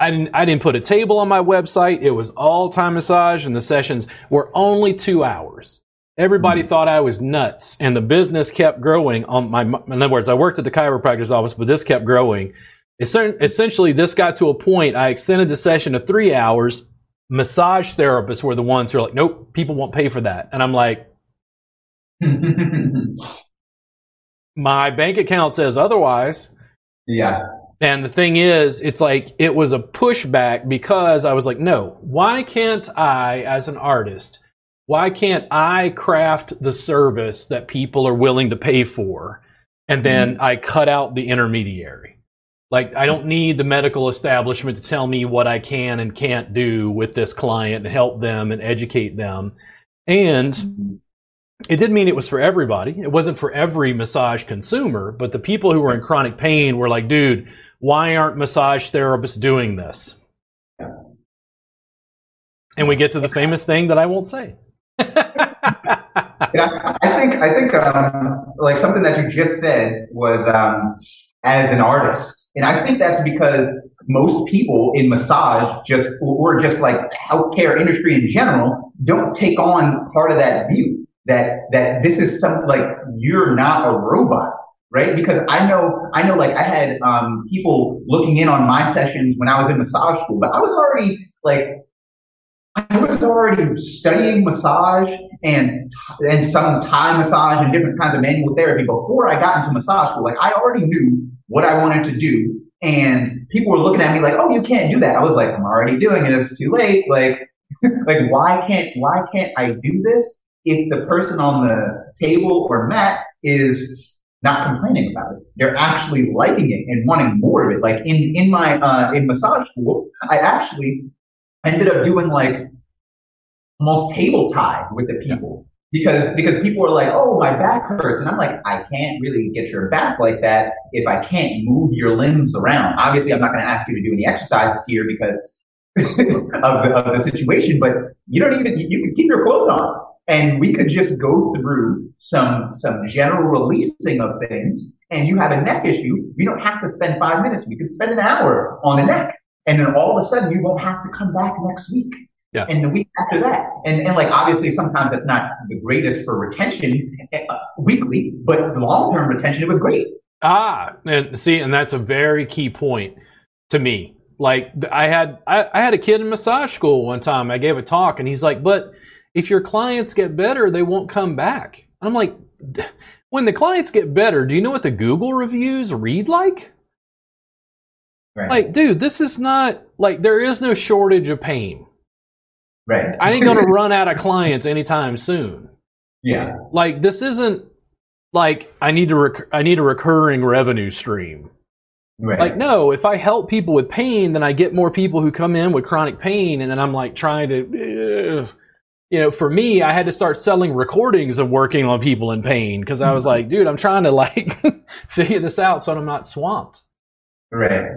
I didn't, I didn't put a table on my website. It was all Thai massage and the sessions were only two hours. Everybody mm-hmm. thought I was nuts and the business kept growing on my, in other words, I worked at the chiropractor's office, but this kept growing. Essentially, this got to a point, I extended the session to three hours massage therapists were the ones who are like, nope, people won't pay for that. And I'm like, my bank account says otherwise. yeah. And the thing is, it's like it was a pushback because I was like, no, why can't I, as an artist, why can't I craft the service that people are willing to pay for? And then mm-hmm. I cut out the intermediary. Like, I don't need the medical establishment to tell me what I can and can't do with this client and help them and educate them. And it didn't mean it was for everybody. It wasn't for every massage consumer, but the people who were in chronic pain were like, dude, why aren't massage therapists doing this? And we get to the famous thing that I won't say. Yeah, I think I think um, like something that you just said was um, as an artist, and I think that's because most people in massage just or just like healthcare industry in general don't take on part of that view that that this is some like you're not a robot right? Because i know i know like i had um, people looking in on my sessions when i was in massage school but i was already like i was already studying massage and and some thai massage and different kinds of manual therapy before i got into massage school. Like i already knew what i wanted to do. And people were looking at me like oh you can't do that. I was like i'm already doing it. It's too late. Like like why can't why can't i do this if the person on the table or mat is not complaining about it. They're actually liking it and wanting more of it. Like in, in my, uh, in massage school, I actually ended up doing like almost table Thai with the people because, because people are like, Oh, my back hurts. And I'm like, I can't really get your back like that if I can't move your limbs around. Obviously, I'm not going to ask you to do any exercises here because of, the, of the situation, but you don't even, you can keep your clothes on and we could just go through some some general releasing of things and you have a neck issue you don't have to spend five minutes we could spend an hour on the neck and then all of a sudden you won't have to come back next week Yeah. and the week after that and and like obviously sometimes that's not the greatest for retention uh, weekly but long-term retention it was great Ah, and see, and that's a very key point to me. Like I had, I, I had a kid in massage school one time. I gave a talk, and he's like, "But if your clients get better, they won't come back." I'm like, "When the clients get better, do you know what the Google reviews read like?" right Like, dude, this is not like there is no shortage of pain. Right I ain't gonna run out of clients anytime soon. yeah Like, this isn't like I need to rec- I need a recurring revenue stream. right Like, no, if I help people with pain, then I get more people who come in with chronic pain, and then I'm like trying to, ugh. you know, for me, I had to start selling recordings of working on people in pain because I was like, dude, I'm trying to like figure this out so I'm not swamped. Right.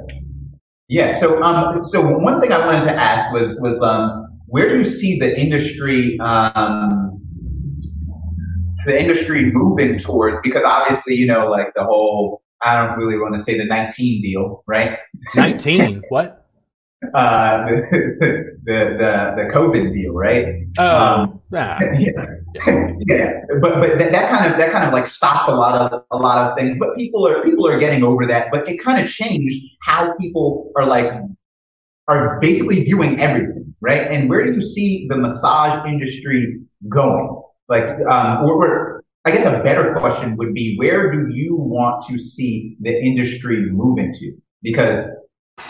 Yeah. So, um, so one thing I wanted to ask was, was, um, where do you see the industry, um, the industry moving towards? Because obviously, you know, like the whole, I don't really want to say the 19 deal, right? 19, what? Uh, the, the, the, the COVID deal, right? Oh, Um, nah. yeah, yeah, but but that, that kind of that kind of like stopped a lot of a lot of things. But people are people are getting over that. But it kind of changed how people are like are basically viewing everything, right? And where do you see the massage industry going? Like, um, or, or I guess a better question would be, where do you want to see the industry moving to? Because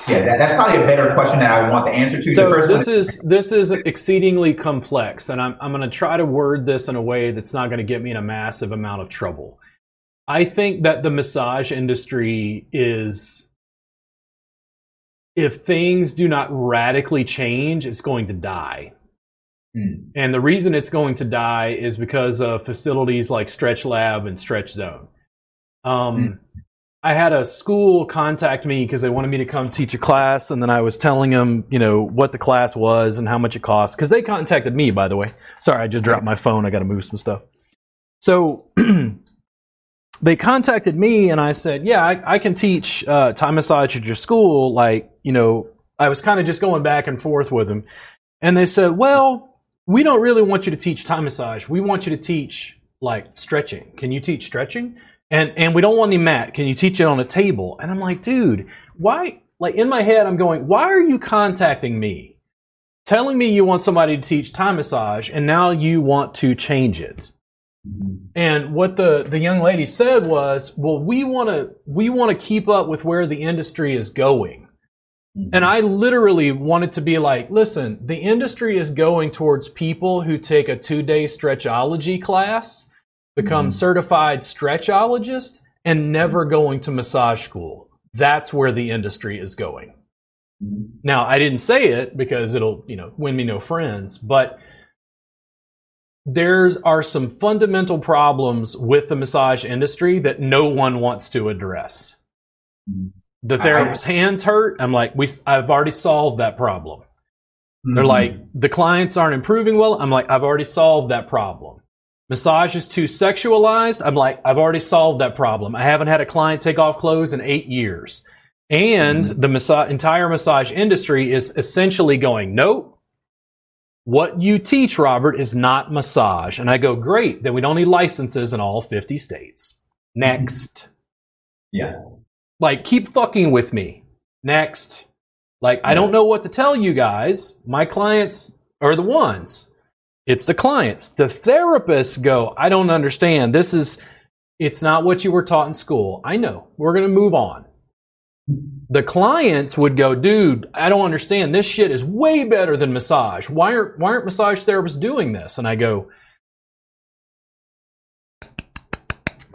yeah, that, that's probably a better question that I want the answer to. So this one is this is exceedingly complex, and I'm I'm going to try to word this in a way that's not going to get me in a massive amount of trouble. I think that the massage industry is, if things do not radically change, it's going to die. Hmm. And the reason it's going to die is because of facilities like Stretch Lab and Stretch Zone. Um, I had a school contact me because they wanted me to come teach a class, and then I was telling them, you know, what the class was and how much it cost. Because they contacted me, by the way. Sorry, I just dropped my phone. I got to move some stuff. So they contacted me, and I said, "Yeah, I, I can teach uh, Thai massage at your school." Like, you know, I was kind of just going back and forth with them, and they said, "Well, we don't really want you to teach Thai massage. We want you to teach like stretching. Can you teach stretching?" And and we don't want any mat. Can you teach it on a table? And I'm like, dude, why? Like in my head, I'm going, why are you contacting me? telling me you want somebody to teach Thai massage, and now you want to change it. And what the, the young lady said was, well, we want to we want to keep up with where the industry is going. And I literally wanted to be like, listen, the industry is going towards people who take a two day stretchology class, become Mhm. certified stretchologist, and never going to massage school. That's where the industry is going. Now, I didn't say it because it'll, you know, win me no friends, but there are some fundamental problems with the massage industry that no one wants to address. Mhm. The therapist's hands hurt. I'm like, we, I've already solved that problem. They're Mhm. like, the clients aren't improving well. I'm like, I've already solved that problem. Massage is too sexualized. I'm like, I've already solved that problem. I haven't had a client take off clothes in eight years. And the massa- entire massage industry is essentially going, nope. What you teach, Robert, is not massage. And I go, great. Then we don't need licenses in all 50 states. Next. yeah. Like, keep fucking with me. Next. Like, I don't know what to tell you guys. My clients are the ones. It's the clients. The therapists go, I don't understand. This is, it's not what you were taught in school. I know. We're going to move on. The clients would go, dude, I don't understand. This shit is way better than massage. Why aren't, why aren't massage therapists doing this? And I go,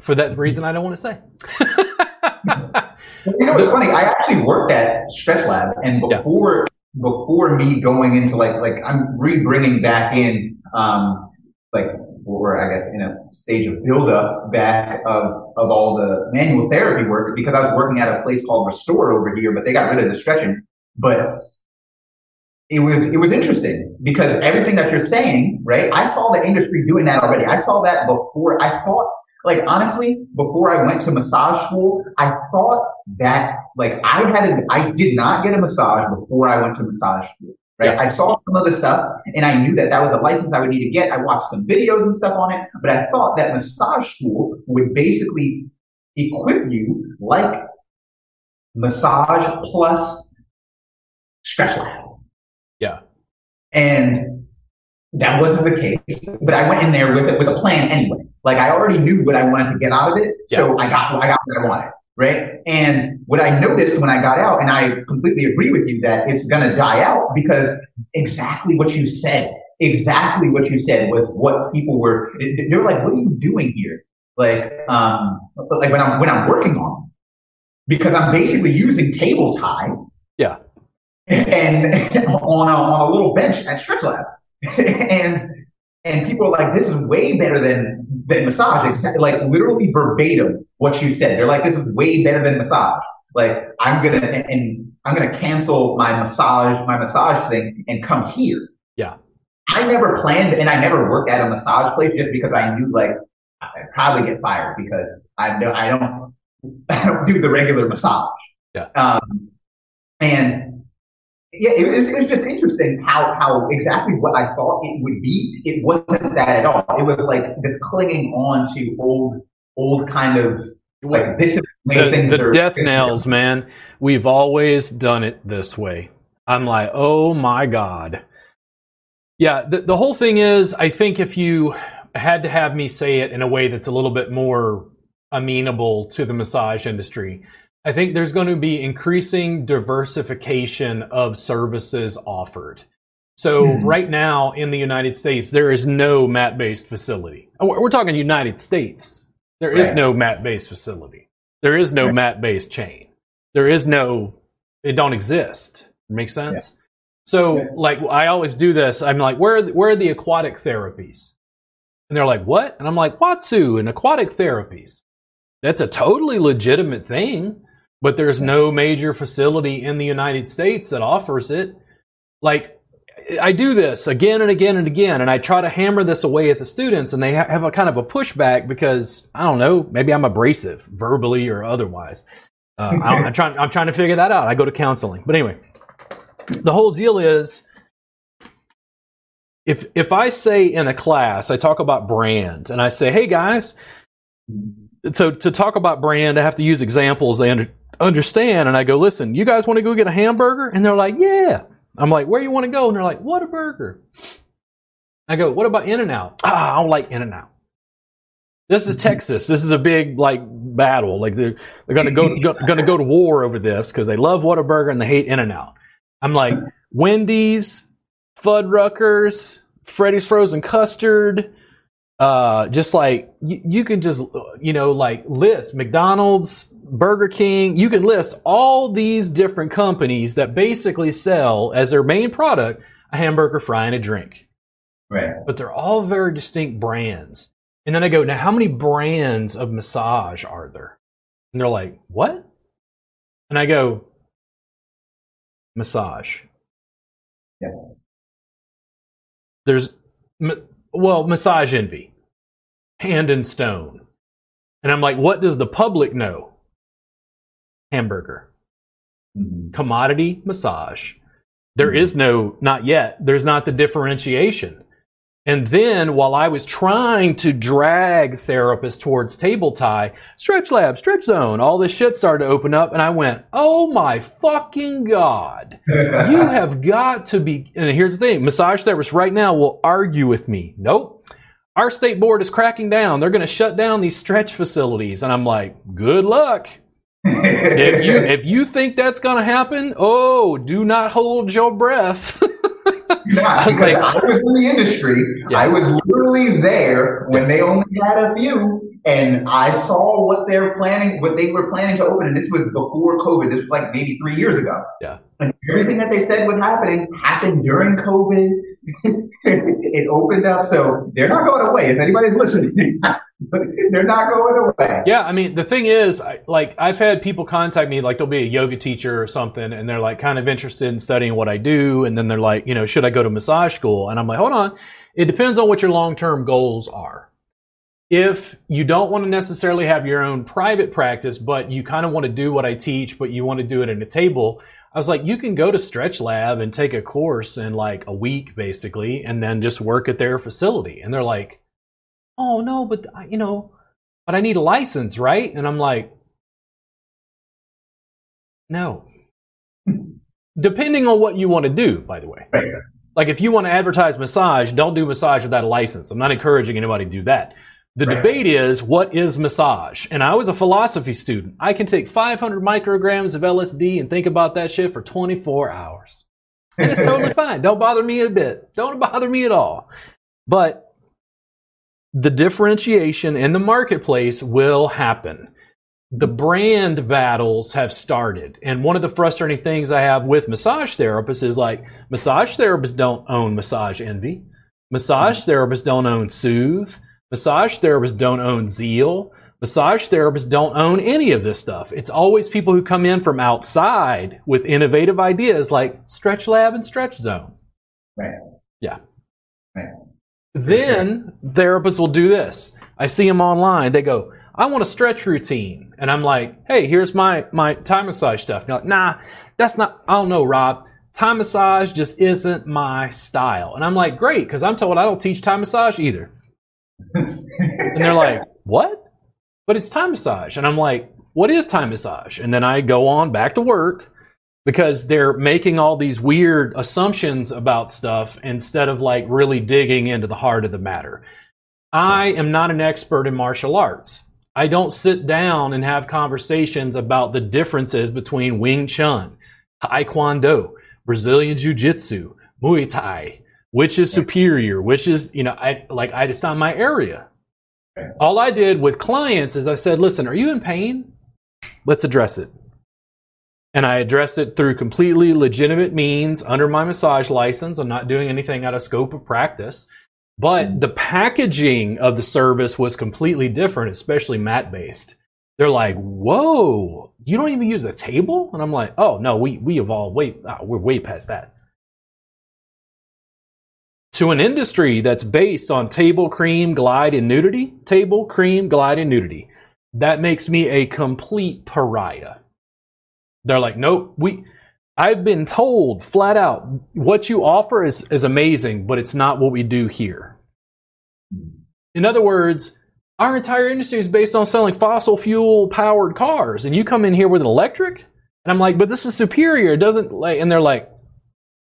for that reason I don't want to say. You know, it's funny. I actually worked at Stretch Lab, and Yeah. before before me going into like like I'm re-bringing back in um like we're I guess in a stage of build up back of of all the manual therapy work because I was working at a place called Restore over here, but they got rid of the stretching. But it was it was interesting because everything that you're saying, right? I saw the industry doing that already. I saw that before. I thought, like honestly, before I went to massage school, I thought that like I had a, I did not get a massage before I went to massage school. Right? Yeah. I saw some of the stuff and I knew that that was a license I would need to get. I watched some videos and stuff on it, but I thought that massage school would basically equip you like massage plus Stretch Lab. Yeah. And that wasn't the case, but I went in there with it with a plan anyway. Like I already knew what I wanted to get out of it, so I got I got what I wanted, right? And what I noticed when I got out, and I completely agree with you that it's gonna die out because exactly what you said, exactly what you said was what people were. They're like, "What are you doing here?" Like, um, like when I'm when I'm working on, because I'm basically using table Thai Yeah. and on a, on a little bench at Stretch Lab. and and people are like, this is way better than than massage. Like literally verbatim what you said. They're like, this is way better than massage. Like I'm gonna and, and I'm gonna cancel my massage my massage thing and come here. Yeah. I never planned and I never worked at a massage place just because I knew like I'd probably get fired because I don't I don't I don't do the regular massage. Yeah. Um, and yeah, it was, it was just interesting how, how exactly what I thought it would be. It wasn't that at all. It was like this clinging on to old, old kind of like this is the the, the are. death nails, man. We've always done it this way. I'm like, oh my god. Yeah, the, the whole thing is, I think if you had to have me say it in a way that's a little bit more amenable to the massage industry, I think there's going to be increasing diversification of services offered. So Mhm. right now in the United States, there is no mat-based facility. We're talking United States. There is Right. no mat-based facility. There is no Right. mat-based chain. There is no. It don't exist. Make sense? So, Yeah. like, I always do this. I'm like, where are the, where are the aquatic therapies? And they're like, what? And I'm like, Watsu and aquatic therapies. That's a totally legitimate thing, but there's no major facility in the United States that offers it. Like, I do this again and again and again, and I try to hammer this away at the students, and they ha- have a kind of a pushback because I don't know, maybe I'm abrasive, verbally or otherwise. Uh, I don't- I'm trying. I'm trying to figure that out. I go to counseling, but anyway, the whole deal is if if I say in a class, I talk about brand, and I say, "Hey guys," so to talk about brand, I have to use examples they under, understand, and I go, "Listen, you guys want to go get a hamburger?" And they're like, "Yeah." I'm like, where you want to go? And they're like, Whataburger. I go, what about In and Out? Ah, I don't like In and Out. This is Texas. This is a big like battle. Like they're they're gonna go, go gonna go to war over this because they love Whataburger and they hate In and Out. I'm like Wendy's, Fuddruckers, Freddy's Frozen Custard. Uh, just like you, you can just you know like list McDonald's, Burger King. You can list all these different companies that basically sell as their main product a hamburger, fry, and a drink. Right. But they're all very distinct brands. And then I go, now how many brands of massage are there? And they're like, what? And I go, massage. Yeah. There's, well, Massage Envy, hand and stone. And I'm like, what does the public know? Hamburger. Mhm. Commodity massage. There is no, not yet, there's not the differentiation. And then while I was trying to drag therapists towards table Thai, Stretch Lab, Stretch Zone, all this shit started to open up and I went, oh my fucking God. You have got to be, and here's the thing, massage therapists right now will argue with me. Nope. Our state board is cracking down. They're going to shut down these stretch facilities. And I'm like, good luck. If you, if you think that's going to happen, oh, do not hold your breath. Yeah, I was because like- I was in the industry. Yeah. I was literally there when they only had a few, and I saw what they're planning, what they were planning to open. And this was before COVID. This was like maybe three years ago. Yeah. And everything that they said was happening happened during COVID. it opened up, so they're not going away. If anybody's listening, they're not going away. Yeah, I mean, the thing is, like, I've had people contact me, like, they'll be a yoga teacher or something, and they're like kind of interested in studying what I do, and then they're like, you know, should I go to massage school? And I'm like, hold on, it depends on what your long term goals are. If you don't want to necessarily have your own private practice, but you kind of want to do what I teach, but you want to do it in a table, I was like, you can go to Stretch Lab and take a course in like a week, basically, and then just work at their facility. And they're like, oh no, but you know, but I need a license, right? And I'm like, no. Depending on what you want to do, by the way. Like if you want to advertise massage, don't do massage without a license. I'm not encouraging anybody to do that. The Right. debate is what is massage? And I was a philosophy student. I can take 500 micrograms of LSD and think about that shit for 24 hours. And it's totally fine. Don't bother me a bit. Don't bother me at all. But the differentiation in the marketplace will happen. The brand battles have started. And one of the frustrating things I have with massage therapists is like, massage therapists don't own Massage Envy. Massage mm-hmm. therapists don't own Soothe. Massage therapists don't own Zeel. Massage therapists don't own any of this stuff. It's always people who come in from outside with innovative ideas like Stretch Lab and Stretch Zone. Right. Yeah. Right. Then therapists will do this. I see them online. They go, I want a stretch routine. And I'm like, hey, here's my, my Thai massage stuff. And they're like, nah, that's not, I don't know, Rob. Thai massage just isn't my style. And I'm like, great, because I'm told I don't teach Thai massage either. And they're like, what? But it's Thai massage. And I'm like, what is Thai massage? And then I go on back to work because they're making all these weird assumptions about stuff instead of like really digging into the heart of the matter. I am not an expert in martial arts. I don't sit down and have conversations about the differences between Wing Chun, Taekwondo, Brazilian Jiu Jitsu, Muay Thai, which is superior, which is, you know, I like, I, it's not my area. All I did with clients is I said, listen, are you in pain? Let's address it. And I addressed it through completely legitimate means under my massage license. I'm not doing anything out of scope of practice. But the packaging of the service was completely different, especially mat based. They're like, "Whoa, you don't even use a table?" And I'm like, "Oh no, we we evolved way ah, we're way past that." To an industry that's based on table, cream, glide, and nudity, table, cream, glide, and nudity, that makes me a complete pariah. They're like, "Nope, we." I've been told flat out what you offer is, is amazing, but it's not what we do here. In other words, our entire industry is based on selling fossil fuel powered cars, and you come in here with an electric, and I'm like, but this is superior. It doesn't like, and they're like,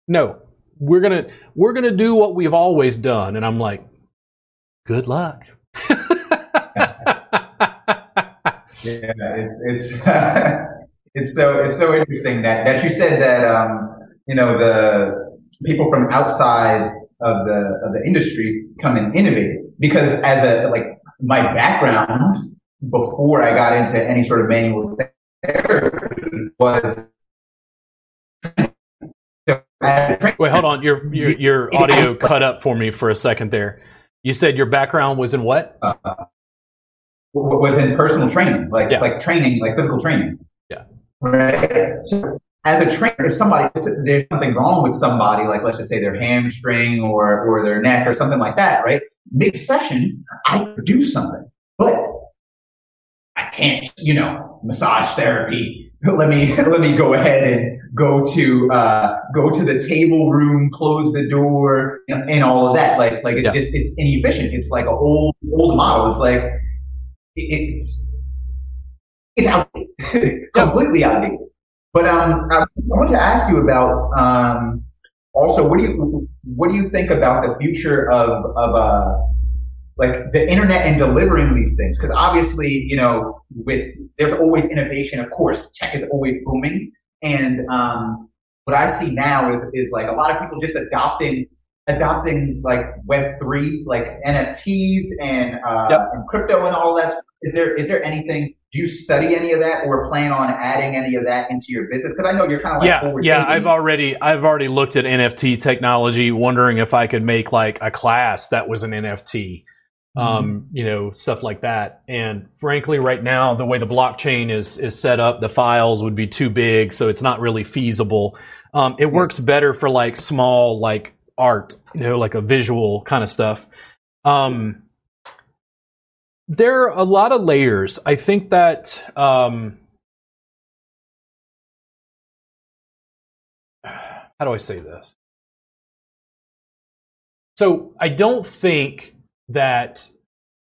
no, we're gonna we're gonna do what we've always done. And I'm like, good luck. Yeah, it's it's it's so it's so interesting that that you said that um, you know the people from outside of the of the industry come and innovate because as a like my background before I got into any sort of manual therapy was Wait, hold on. Your your, your audio cut up for me for a second there. You said your background was in what? Uh, was in personal training, like yeah. like training, like physical training. Yeah. Right. So as a trainer, if somebody there's something wrong with somebody, like let's just say their hamstring or or their neck or something like that, right? Mid session, I could do something, but I can't, you know, massage therapy. Let me let me go ahead and go to uh, go to the table room, close the door, and, and all of that. Like like it's yeah. just it's inefficient. It's like an old old model. It's like it's it's outdated, completely outdated. But um, I want to ask you about um, also what do you what do you think about the future of of uh, like the internet and delivering these things? Because obviously, you know, with there's always innovation. Of course, tech is always booming, and um, what I see now is, is like a lot of people just adopting adopting like Web three, like NFTs and uh, yep. and crypto and all that. Is there is there anything? Do you study any of that, or plan on adding any of that into your business? Because I know you're kind of like yeah, yeah. I've already I've already looked at NFT technology, wondering if I could make like a class that was an NFT. Mm-hmm. Um, you know, stuff like that. And frankly, right now, the way the blockchain is is set up, the files would be too big, so it's not really feasible. Um, it works better for like small, like art, you know, like a visual kind of stuff. Um, there are a lot of layers. I think that um, how do I say this? So I don't think that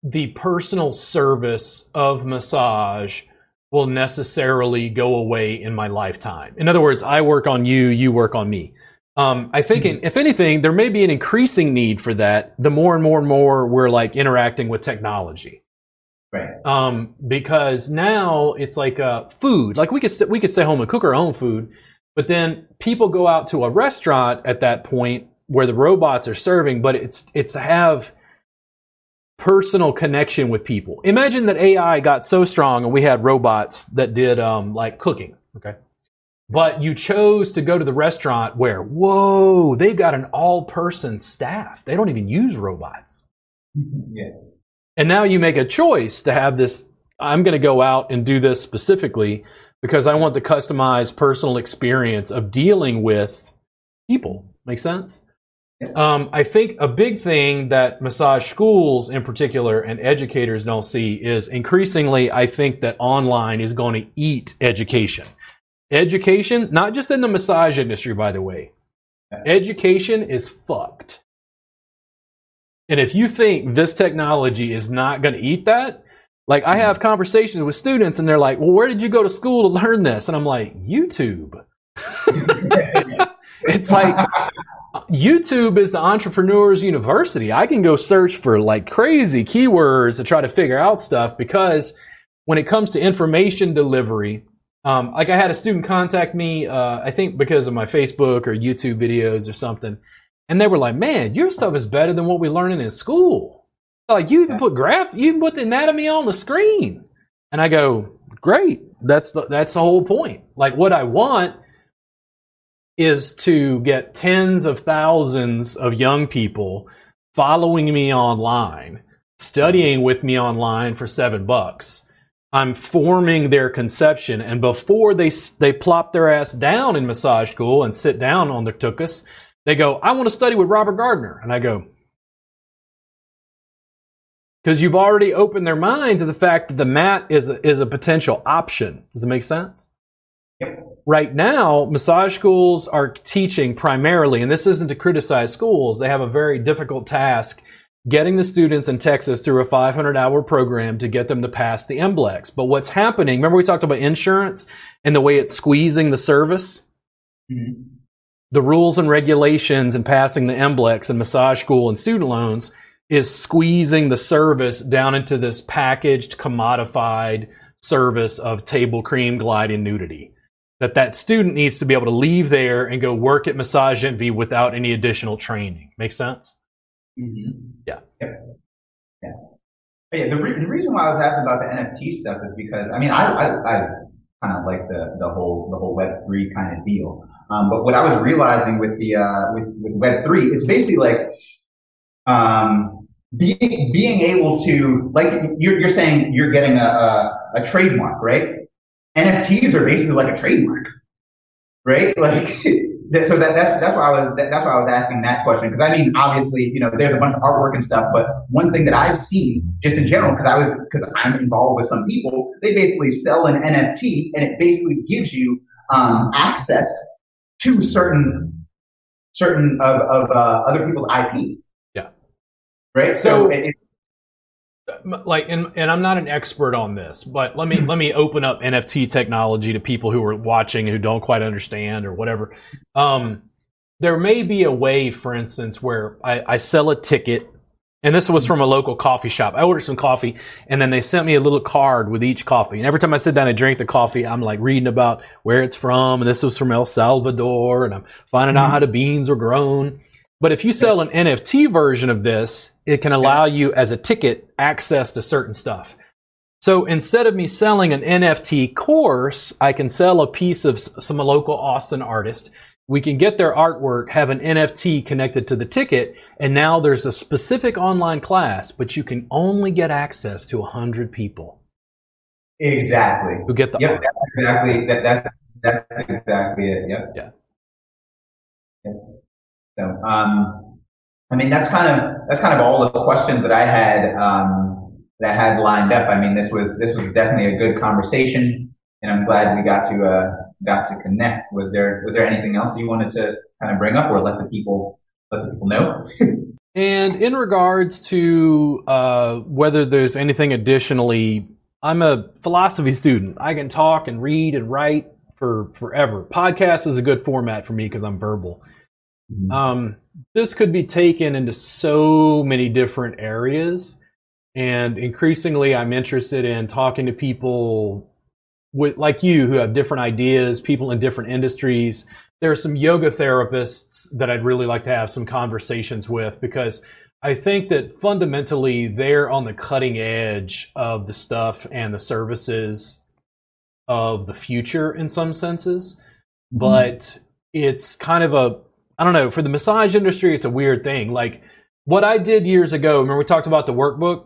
the personal service of massage will necessarily go away in my lifetime. In other words, I work on you, you work on me. Um, I think, mm-hmm. if anything, there may be an increasing need for that. The more and more and more we're like interacting with technology, right? Um, because now it's like uh, food. Like we could st- we could stay home and cook our own food, but then people go out to a restaurant at that point where the robots are serving, but it's it's to have personal connection with people. Imagine that AI got so strong and we had robots that did um, like cooking. Okay but you chose to go to the restaurant where, whoa, they've got an all person staff. They don't even use robots. Yeah. And now you make a choice to have this. I'm going to go out and do this specifically because I want the customized personal experience of dealing with people. Make sense? Um, I think a big thing that massage schools in particular and educators don't see is increasingly, I think that online is going to eat education. Education, not just in the massage industry, by the way, education is fucked. And if you think this technology is not going to eat that, like I have conversations with students and they're like, well, where did you go to school to learn this? And I'm like, YouTube. it's like YouTube is the entrepreneur's university. I can go search for like crazy keywords to try to figure out stuff because when it comes to information delivery, um, like I had a student contact me, uh, I think because of my Facebook or YouTube videos or something, and they were like, "Man, your stuff is better than what we're learning in school. Like you even put graph, you even put the anatomy on the screen." And I go, "Great, that's the, that's the whole point. Like what I want is to get tens of thousands of young people following me online, studying with me online for seven bucks." I'm forming their conception. And before they they plop their ass down in massage school and sit down on their tuchus, they go, "I want to study with Robert Gardner." And I go, because you've already opened their mind to the fact that the mat is a, is a potential option. Does it make sense? Yep. Right now, massage schools are teaching primarily, and this isn't to criticize schools. They have a very difficult task getting the students in Texas through a 500 hour program to get them to pass the MBLEX. But what's happening, remember we talked about insurance and the way it's squeezing the service? Mm-hmm. the rules and regulations and passing the MBLEX and massage school and student loans is squeezing the service down into this packaged, commodified service of table cream, glide, and nudity. That that student needs to be able to leave there and go work at Massage Envy without any additional training. Make sense? Mm-hmm. Yeah. Yeah. Yeah. Yeah. The, re- the reason why I was asking about the NFT stuff is because I mean I I, I kind of like the the whole the whole Web three kind of deal. Um, but what I was realizing with the uh, with with Web three, it's basically like um, being being able to like you're you're saying you're getting a, a, a trademark, right? NFTs are basically like a trademark, right? Like so that, that's that's why I was that, that's why I was asking that question because I mean obviously you know there's a bunch of artwork and stuff, but one thing that I've seen just in general because I was because I'm involved with some people, they basically sell an NFT and it basically gives you um, access to certain certain of, of uh, other people's IP. Yeah. Right. So, So, it, it- like and, and i'm not an expert on this but let me hmm. let me open up nft technology to people who are watching who don't quite understand or whatever. Um, there may be a way for instance where I, I sell a ticket and this was hmm. from a local coffee shop. I ordered some coffee and then they sent me a little card with each coffee. And every time i sit down and drink the coffee i'm like reading about where it's from and this was from el salvador and i'm finding out hmm. how the beans are grown but if you sell an NFT version of this, it can allow you as a ticket access to certain stuff. So instead of me selling an NFT course, I can sell a piece of some local Austin artist. We can get their artwork, have an NFT connected to the ticket, and now there's a specific online class, but you can only get access to 100 people exactly. who get the Yep, art. that's exactly that, that's that's exactly it. Yep. Yeah. Yep. So, um, I mean, that's kind of that's kind of all the questions that I had um, that I had lined up. I mean, this was this was definitely a good conversation, and I'm glad we got to uh, got to connect. Was there was there anything else you wanted to kind of bring up or let the people let the people know? And in regards to uh, whether there's anything additionally, I'm a philosophy student. I can talk and read and write for forever. Podcast is a good format for me because I'm verbal. Um, this could be taken into so many different areas, and increasingly, I'm interested in talking to people with, like you who have different ideas, people in different industries. There are some yoga therapists that I'd really like to have some conversations with because I think that fundamentally they're on the cutting edge of the stuff and the services of the future in some senses. But it's kind of a I don't know, for the massage industry, it's a weird thing. Like what I did years ago, remember we talked about the workbook?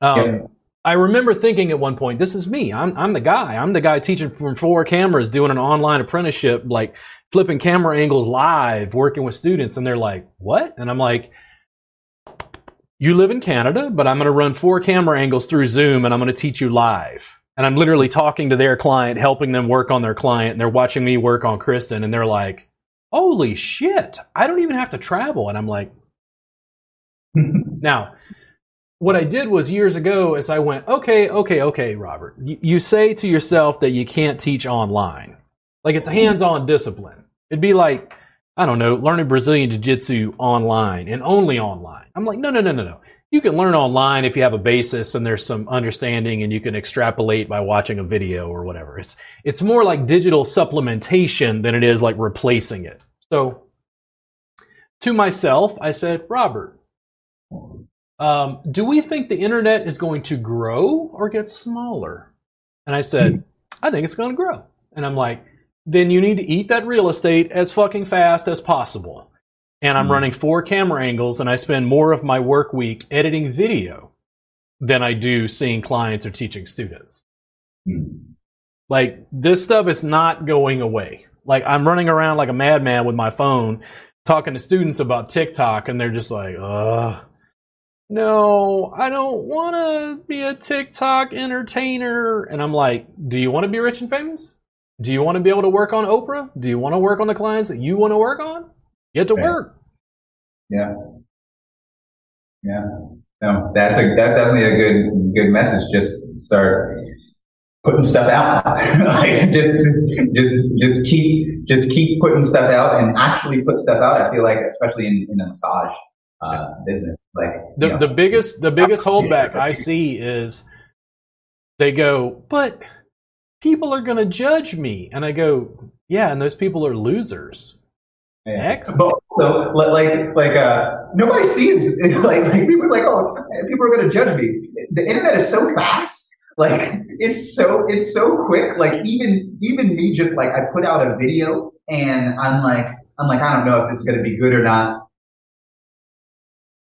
Um, Yeah. I remember thinking at one point, this is me. I'm, I'm the guy. I'm the guy teaching from four cameras, doing an online apprenticeship, like flipping camera angles live, working with students. And they're like, what? And I'm like, you live in Canada, but I'm going to run four camera angles through Zoom and I'm going to teach you live. And I'm literally talking to their client, helping them work on their client. And they're watching me work on Kristen and they're like, holy shit, I don't even have to travel. And I'm like, now, what I did was years ago is I went, okay, okay, okay, Robert, you, you say to yourself that you can't teach online. Like it's a hands on discipline. It'd be like, I don't know, learning Brazilian Jiu Jitsu online and only online. I'm like, no, no, no, no, no. You can learn online if you have a basis and there's some understanding and you can extrapolate by watching a video or whatever. It's it's more like digital supplementation than it is like replacing it. So to myself, I said, Robert, um, do we think the internet is going to grow or get smaller? And I said, I think it's going to grow. And I'm like, then you need to eat that real estate as fucking fast as possible. And I'm Hmm. running four camera angles and I spend more of my work week editing video than I do seeing clients or teaching students. Like this stuff is not going away. Like I'm running around like a madman with my phone talking to students about TikTok and they're just like, "Uh, no, I don't want to be a TikTok entertainer." And I'm like, "Do you want to be rich and famous? Do you want to be able to work on Oprah? Do you want to work on the clients that you want to work on? Get to Right. work." Yeah. Yeah. No, that's a that's definitely a good good message. Just start putting stuff out. like just, just, just keep, just keep putting stuff out and actually put stuff out. I feel like, especially in, in the massage uh, business, like the, know, the biggest the biggest holdback I see is they go, but people are going to judge me, and I go, yeah, and those people are losers. Next. But also, like, like, uh, nobody sees, like, like people are like, oh, people are going to judge me. The internet is so fast. Like, it's so, it's so quick. Like, even, even me just like, I put out a video and I'm like, I'm like, I don't know if this is going to be good or not.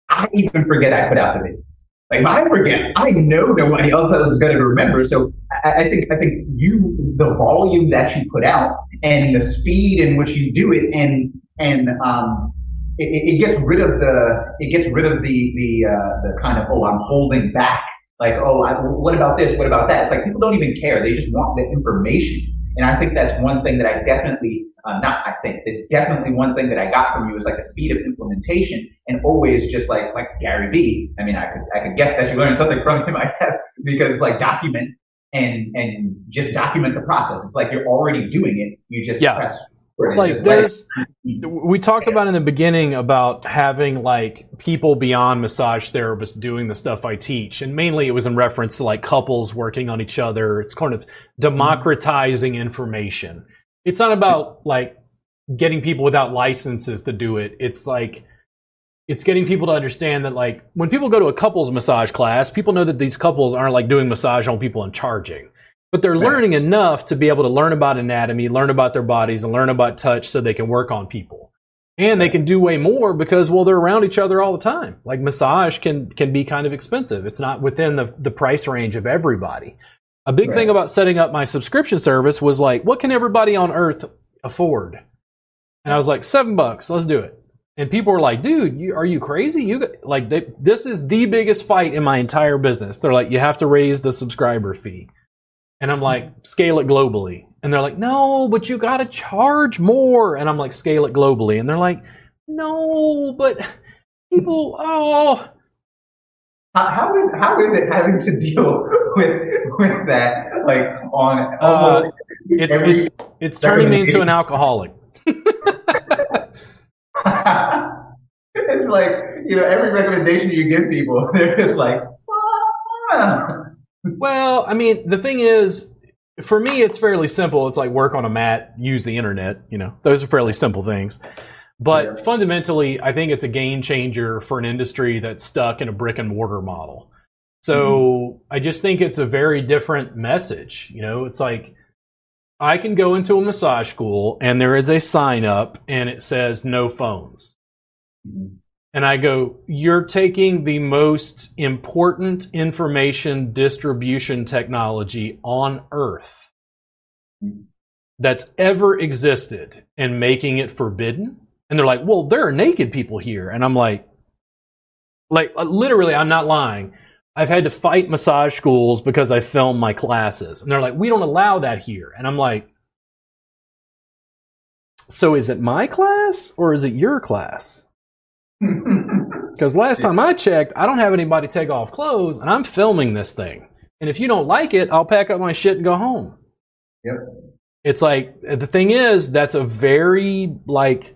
I even forget I put out the video. Like, I forget. I know nobody else is going to remember. So I, I think, I think you, the volume that you put out and the speed in which you do it and, and, um, it, it gets rid of the, it gets rid of the, the, uh, the kind of, oh, I'm holding back. Like, oh, I, what about this? What about that? It's like people don't even care. They just want the information. And I think that's one thing that I definitely, uh, not I think, it's definitely one thing that I got from you is like a speed of implementation and always just like, like Gary Vee. I mean, I could, I could guess that you learned something from him, I guess, because it's like document and, and just document the process. It's like you're already doing it. You just Yeah. press. Like just let it- there's mm-hmm. we talked about in the beginning about having like people beyond massage therapists doing the stuff I teach, and mainly it was in reference to like couples working on each other. It's kind of democratizing information. It's not about like getting people without licenses to do it. It's like it's getting people to understand that like when people go to a couples massage class, people know that these couples aren't like doing massage on people and charging. But they're learning enough to be able to learn about anatomy, learn about their bodies, and learn about touch so they can work on people. And they can do way more because well they're around each other all the time. Like massage can can be kind of expensive. It's not within the, the price range of everybody. A big Right. thing about setting up my subscription service was like, what can everybody on earth afford? And I was like, seven bucks, let's do it. And people were like, dude, you, are you crazy? You like, they, this is the biggest fight in my entire business. They're like, you have to raise the subscriber fee. And I'm like, scale it globally. And they're like, no, but you got to charge more. And I'm like, scale it globally. And they're like, no, but people, oh, How, is how is it having to deal with with that like on almost Uh, it's, every it, it's turning me into an alcoholic. it's like you know every recommendation you give people they're just like "Ah." Well, I mean, the thing is, for me, it's fairly simple. It's like work on a mat, use the internet. You know, those are fairly simple things. But Yeah. fundamentally, I think it's a game changer for an industry that's stuck in a brick and mortar model. So mm-hmm. I just think it's a very different message. You know, it's like I can go into a massage school and there is a sign up and it says no phones. Mm-hmm. And I go, you're taking the most important information distribution technology on earth that's ever existed and making it forbidden. And they're like, well, there are naked people here. And I'm like, like uh, literally, I'm not lying. I've had to fight massage schools because I film my classes. And they're like, we don't allow that here. And I'm like, so is it my class or is it your class? Because last time I checked, I don't have anybody take off clothes, and I'm filming this thing. And if you don't like it, I'll pack up my shit and go home. Yep. It's like the thing is that's a very like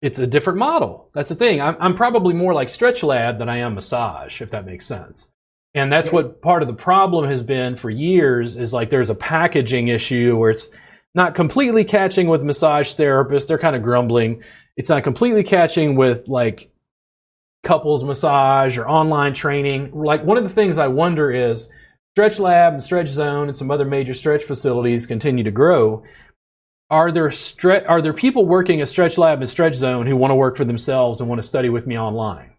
it's a different model. That's the thing. I'm, I'm probably more like Stretch Lab than I am massage, if that makes sense. And that's what part of the problem has been for years is like there's a packaging issue where it's not completely catching with massage therapists. They're kind of grumbling. It's not completely catching with like couples massage or online training. Like one of the things I wonder is Stretch Lab and Stretch Zone and some other major stretch facilities continue to grow. Are there stre- are there people working at Stretch Lab and Stretch Zone who want to work for themselves and want to study with me online?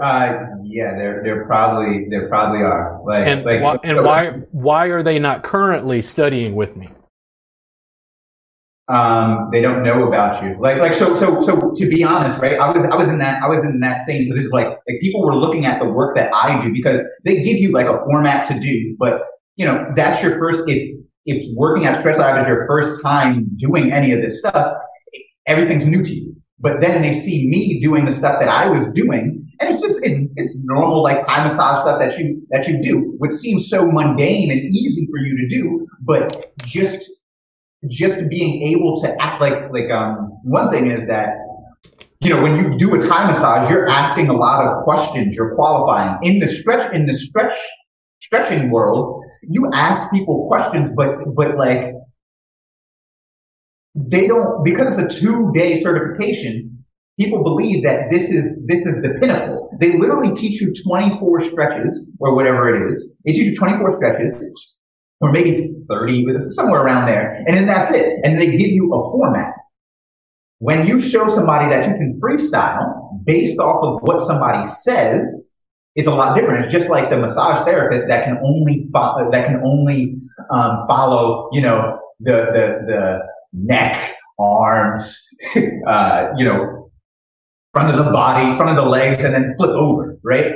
uh, yeah, there there probably there probably are like And like why, and why why are they not currently studying with me? Um they don't know about you. Like like so so so to be honest right i was i was in that i was in that same position. Like like people were looking at the work that i do because they give you like a format to do but you know that's your first if if working at stretch lab is your first time doing any of this stuff everything's new to you. But then they see me doing the stuff that i was doing and it's just it's, it's normal like Thai massage stuff that you that you do, which seems so mundane and easy for you to do, but just just being able to act like like um one thing is that you know when you do a Thai massage, you're asking a lot of questions, you're qualifying in the stretch in the stretch stretching world. You ask people questions, but but like they don't because it's a two day certification people believe that this is this is the pinnacle. They literally teach you 24 stretches or whatever it is. They teach you 24 stretches, or maybe 30, somewhere around there, and then that's it. And they give you a format. When you show somebody that you can freestyle based off of what somebody says, is a lot different. It's just like the massage therapist that can only follow, that can only um, follow, you know, the the the neck, arms, uh, you know, front of the body, front of the legs, and then flip over, right?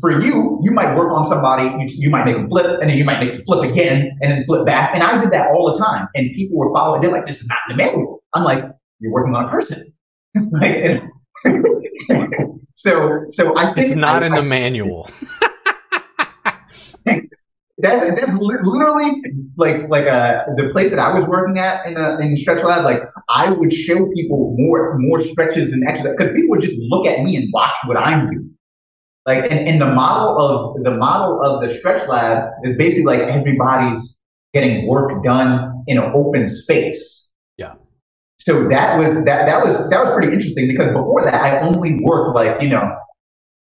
For you, you might work on somebody, you, you might make them flip, and then you might make them flip again, and then flip back. And I did that all the time. And people were following, they're like, this is not in the manual. I'm like, you're working on a person. like, so, so I think it's not I, in I, the manual. that, that's literally like like uh the place that I was working at in the in stretch lab. Like I would show people more more stretches and exercise because people would just look at me and watch what I'm doing. Like and, and the model of the model of the stretch lab is basically like everybody's getting work done in an open space. Yeah. So that was that that was that was pretty interesting because before that I only worked like you know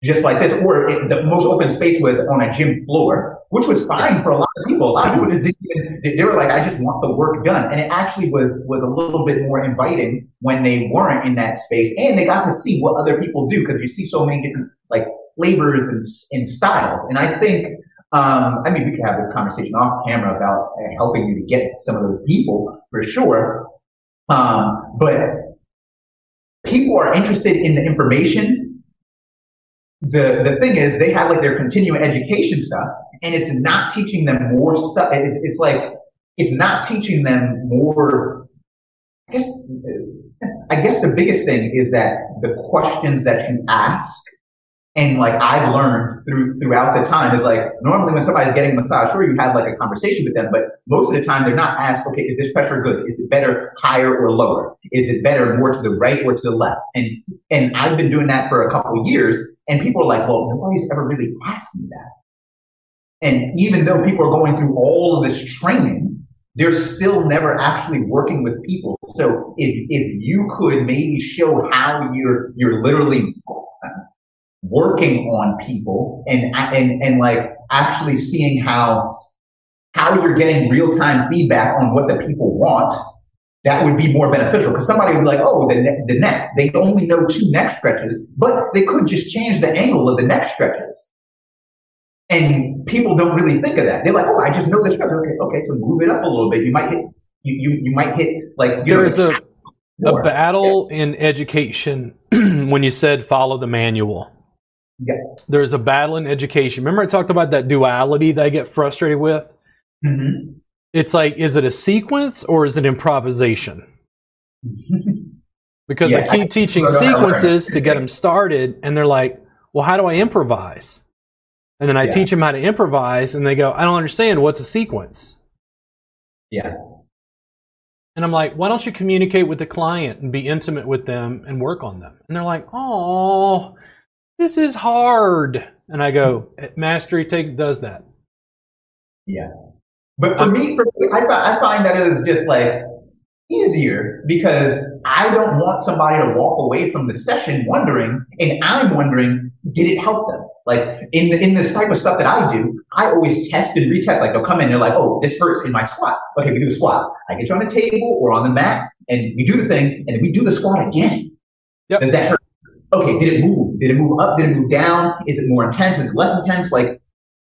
just like this, or it, the most open space was on a gym floor, which was fine for a lot of people. A lot of people just didn't even, they were like, I just want the work done. And it actually was, was a little bit more inviting when they weren't in that space and they got to see what other people do because you see so many different like flavors and, and styles. And I think, um, I mean, we could have a conversation off camera about uh, helping you to get some of those people for sure. Um, but people are interested in the information the the thing is they have like their continuing education stuff and it's not teaching them more stuff it, it's like it's not teaching them more i guess i guess the biggest thing is that the questions that you ask and like I've learned through throughout the time is like normally when somebody's getting a massage, sure you have like a conversation with them, but most of the time they're not asked, okay, is this pressure good? Is it better higher or lower? Is it better more to the right or to the left? And and I've been doing that for a couple years, and people are like, well, nobody's ever really asked me that. And even though people are going through all of this training, they're still never actually working with people. So if if you could maybe show how you're you're literally uh, working on people and and and like actually seeing how how you're getting real time feedback on what the people want, that would be more beneficial. Because somebody would be like, oh, the, ne- the neck, they only know two neck stretches, but they could just change the angle of the neck stretches. And people don't really think of that. They're like, oh, I just know the stretch. Okay, okay, so move it up a little bit. You might hit, you, you, you might hit like, you There's know, a, a battle yeah. in education when you said follow the manual. Yeah. There's a battle in education. Remember I talked about that duality that I get frustrated with? Mm-hmm. It's like, is it a sequence or is it improvisation? because yeah, I keep teaching sequences to get them started, and they're like, well, how do I improvise? And then I yeah. teach them how to improvise, and they go, I don't understand. What's a sequence? Yeah. And I'm like, why don't you communicate with the client and be intimate with them and work on them? And they're like, oh, this is hard. And I go, eh, Mastery take does that. Yeah. But for me, for me I, I find that it is just like easier because I don't want somebody to walk away from the session wondering, and I'm wondering, did it help them? Like in the, in this type of stuff that I do, I always test and retest. Like they'll come in, they're like, "Oh, this hurts in my squat." Okay, we do a squat. I get you on a table or on the mat, and we do the thing, and we do the squat again. Yep. Does that hurt? Okay, did it move? Did it move up? Did it move down? Is it more intense? Is it less intense? Like,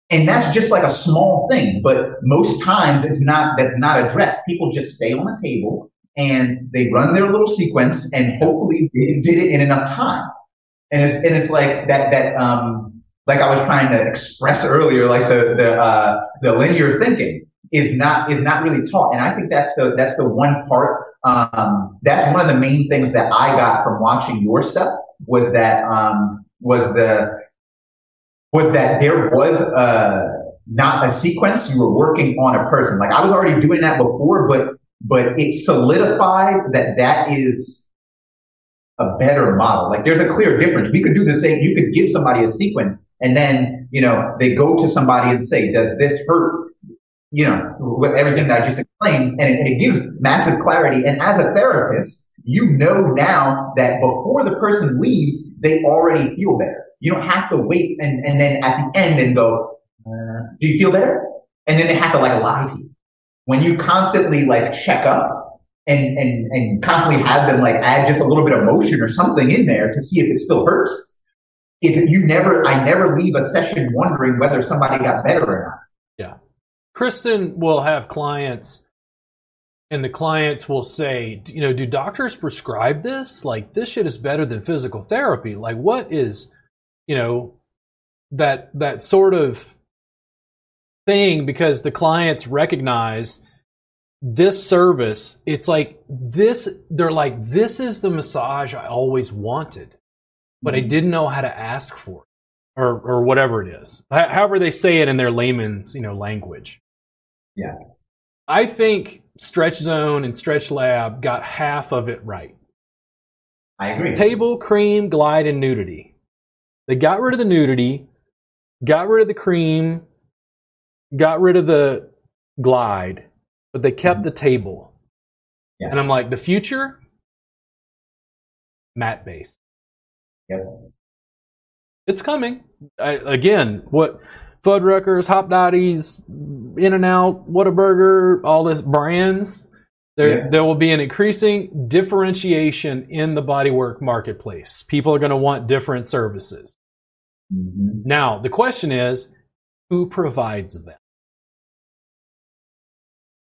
and that's just like a small thing, but most times it's not, that's not addressed. People just stay on the table and they run their little sequence and hopefully they did it in enough time. And it's, and it's like that, that, um, like I was trying to express earlier, like the, the, uh, the linear thinking is not, is not really taught. And I think that's the, that's the one part, um, that's one of the main things that I got from watching your stuff was that um, was the was that there was a not a sequence. You were working on a person. Like I was already doing that before, but but it solidified that that is a better model. Like there's a clear difference. We could do the same. You could give somebody a sequence and then, you know, they go to somebody and say, does this hurt? You know, with everything that I just explained and it, and it gives massive clarity. And as a therapist, you know now that before the person leaves, they already feel better. You don't have to wait and, and then at the end and go, uh, do you feel better? And then they have to like lie to you. When you constantly like check up and, and, and constantly have them like add just a little bit of motion or something in there to see if it still hurts, it, you never, I never leave a session wondering whether somebody got better or not. Yeah. Kristen will have clients and the clients will say, you know, do doctors prescribe this? Like this shit is better than physical therapy. Like what is, you know, that that sort of thing because the clients recognize this service it's like this they're like this is the massage i always wanted but i Mhm. didn't know how to ask for it or or whatever it is H- however they say it in their layman's you know language Yeah. I think stretch zone and stretch lab got half of it right I agree. table, cream, glide, and nudity. They got rid of the nudity, got rid of the cream, got rid of the glide, but they kept mm-hmm. the table. Yeah. And I'm like, the future, mat based. Yep. It's coming. I, again, what Fuddruckers, Hopdoddy's, In and Out, Whataburger, all this brands. There, Yeah. there will be an increasing differentiation in the bodywork marketplace. People are going to want different services. Mhm. Now, the question is, who provides them?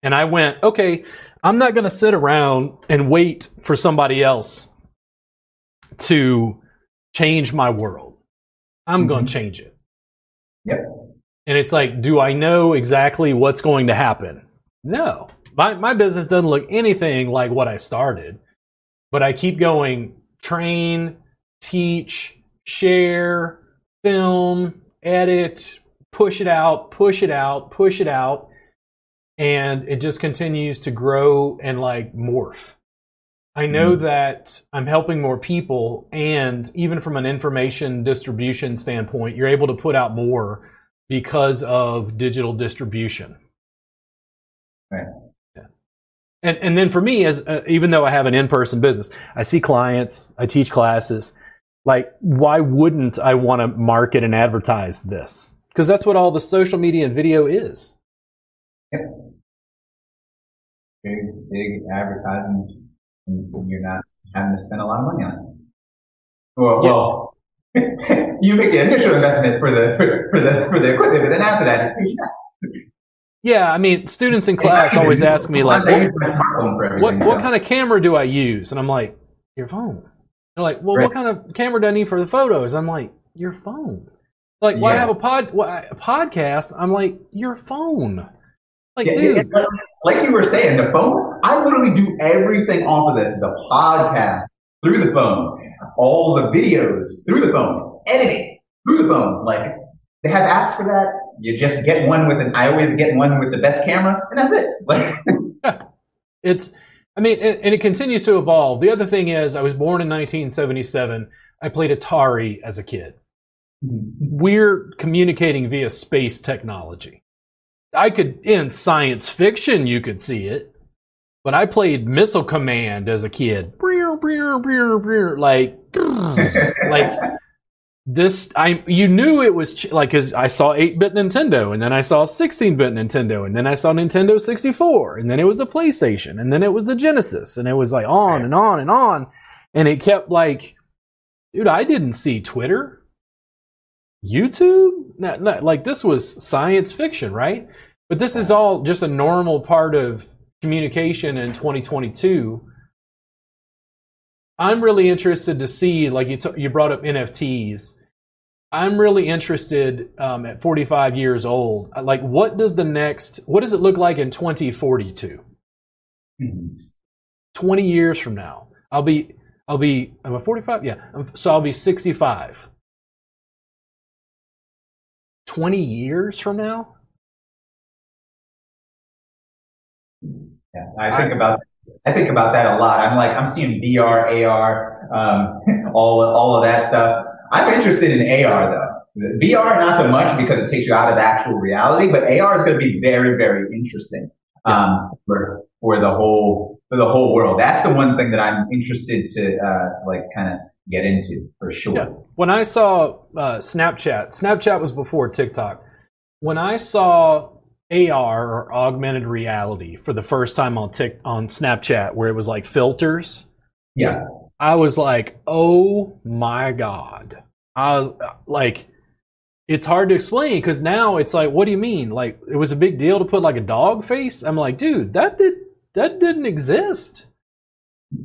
And I went, okay, I'm not going to sit around and wait for somebody else to change my world. I'm going Mhm. to change it. Yep. And it's like, do I know exactly what's going to happen? No. My, my business doesn't look anything like what I started, but I keep going train, teach, share, film, edit, push it out, push it out, push it out. And it just continues to grow and like morph. I know Mhm. that I'm helping more people, and even from an information distribution standpoint, you're able to put out more because of digital distribution. Right. Yeah. And and then for me, as uh, even though I have an in-person business, I see clients, I teach classes. Like, why wouldn't I want to market and advertise this? Because that's what all the social media and video is. Big, big advertising, and you're not having to spend a lot of money on it. Well, Yeah. well, you make the initial investment for the for, for the for the equipment, but then after that, it's free. Yeah, I mean, students in class always ask me like, what, use my smartphone for what what kind of camera do I use? And I'm like, your phone. They're like, well, Right. what kind of camera do I need for the photos? I'm like, your phone. Like, why Yeah. have a pod why, a podcast? I'm like, your phone. Like, Yeah, dude, yeah, yeah. like you were saying, the phone. I literally do everything off of this: the podcast through the phone, all the videos through the phone, editing through the phone. Like they have apps for that. You just get one with an. I always get one with the best camera, and that's it. Like it's i mean it, and it continues to evolve the other thing is i was born in 1977 i played atari as a kid mm-hmm. we're communicating via space technology i could in science fiction you could see it but i played missile command as a kid Like like this i you knew it was ch- like cuz i saw 8-bit nintendo and then i saw 16-bit nintendo and then i saw nintendo 64 and then it was a playstation and then it was a genesis and it was like on and on and on and it kept like dude i didn't see twitter youtube no, like this was science fiction right? But this is all just a normal part of communication in 2022 I'm really interested to see, like you, t- you brought up NFTs. I'm really interested um, at 45 years old. Like, what does the next, what does it look like in 2042? 20 years from now, I'll be, I'll be, I'm a 45, yeah. I'm- So I'll be 65. 20 years from now? Yeah, I think I, about I think about that a lot. I'm like I'm seeing VR, AR, um, all all of that stuff. I'm interested in AR though. VR not so much because it takes you out of actual reality, but AR is going to be very very interesting um, for for the whole for the whole world. That's the one thing that I'm interested to uh, to like kind of get into for sure. Yeah. When I saw uh, Snapchat, Snapchat was before TikTok. When I saw AR or augmented reality for the first time on Tik on Snapchat, where it was like filters. Yeah, I was like, oh my god! I was, like, it's hard to explain because now it's like, what do you mean? Like, it was a big deal to put like a dog face. I'm like, dude, that did that didn't exist.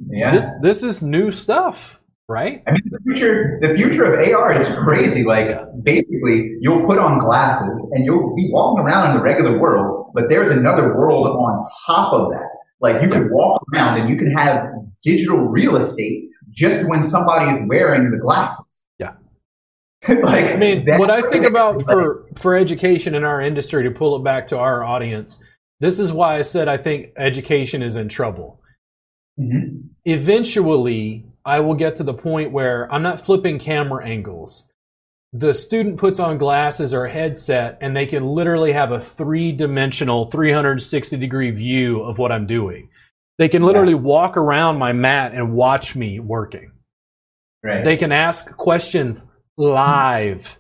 Yeah, this this is new stuff right? I mean, the future, the future of AR is crazy. Like, basically, you'll put on glasses and you'll be walking around in the regular world, but there's another world on top of that. Like, you can walk around and you can have digital real estate just when somebody is wearing the glasses. Yeah. like, I mean, what I think about for for education in our industry to pull it back to our audience, this is why I said I think education is in trouble. Mm-hmm. Eventually, I will get to the point where I'm not flipping camera angles. The student puts on glasses or a headset and they can literally have a three dimensional, 360 degree view of what I'm doing. They can literally yeah. walk around my mat and watch me working. Right. They can ask questions live.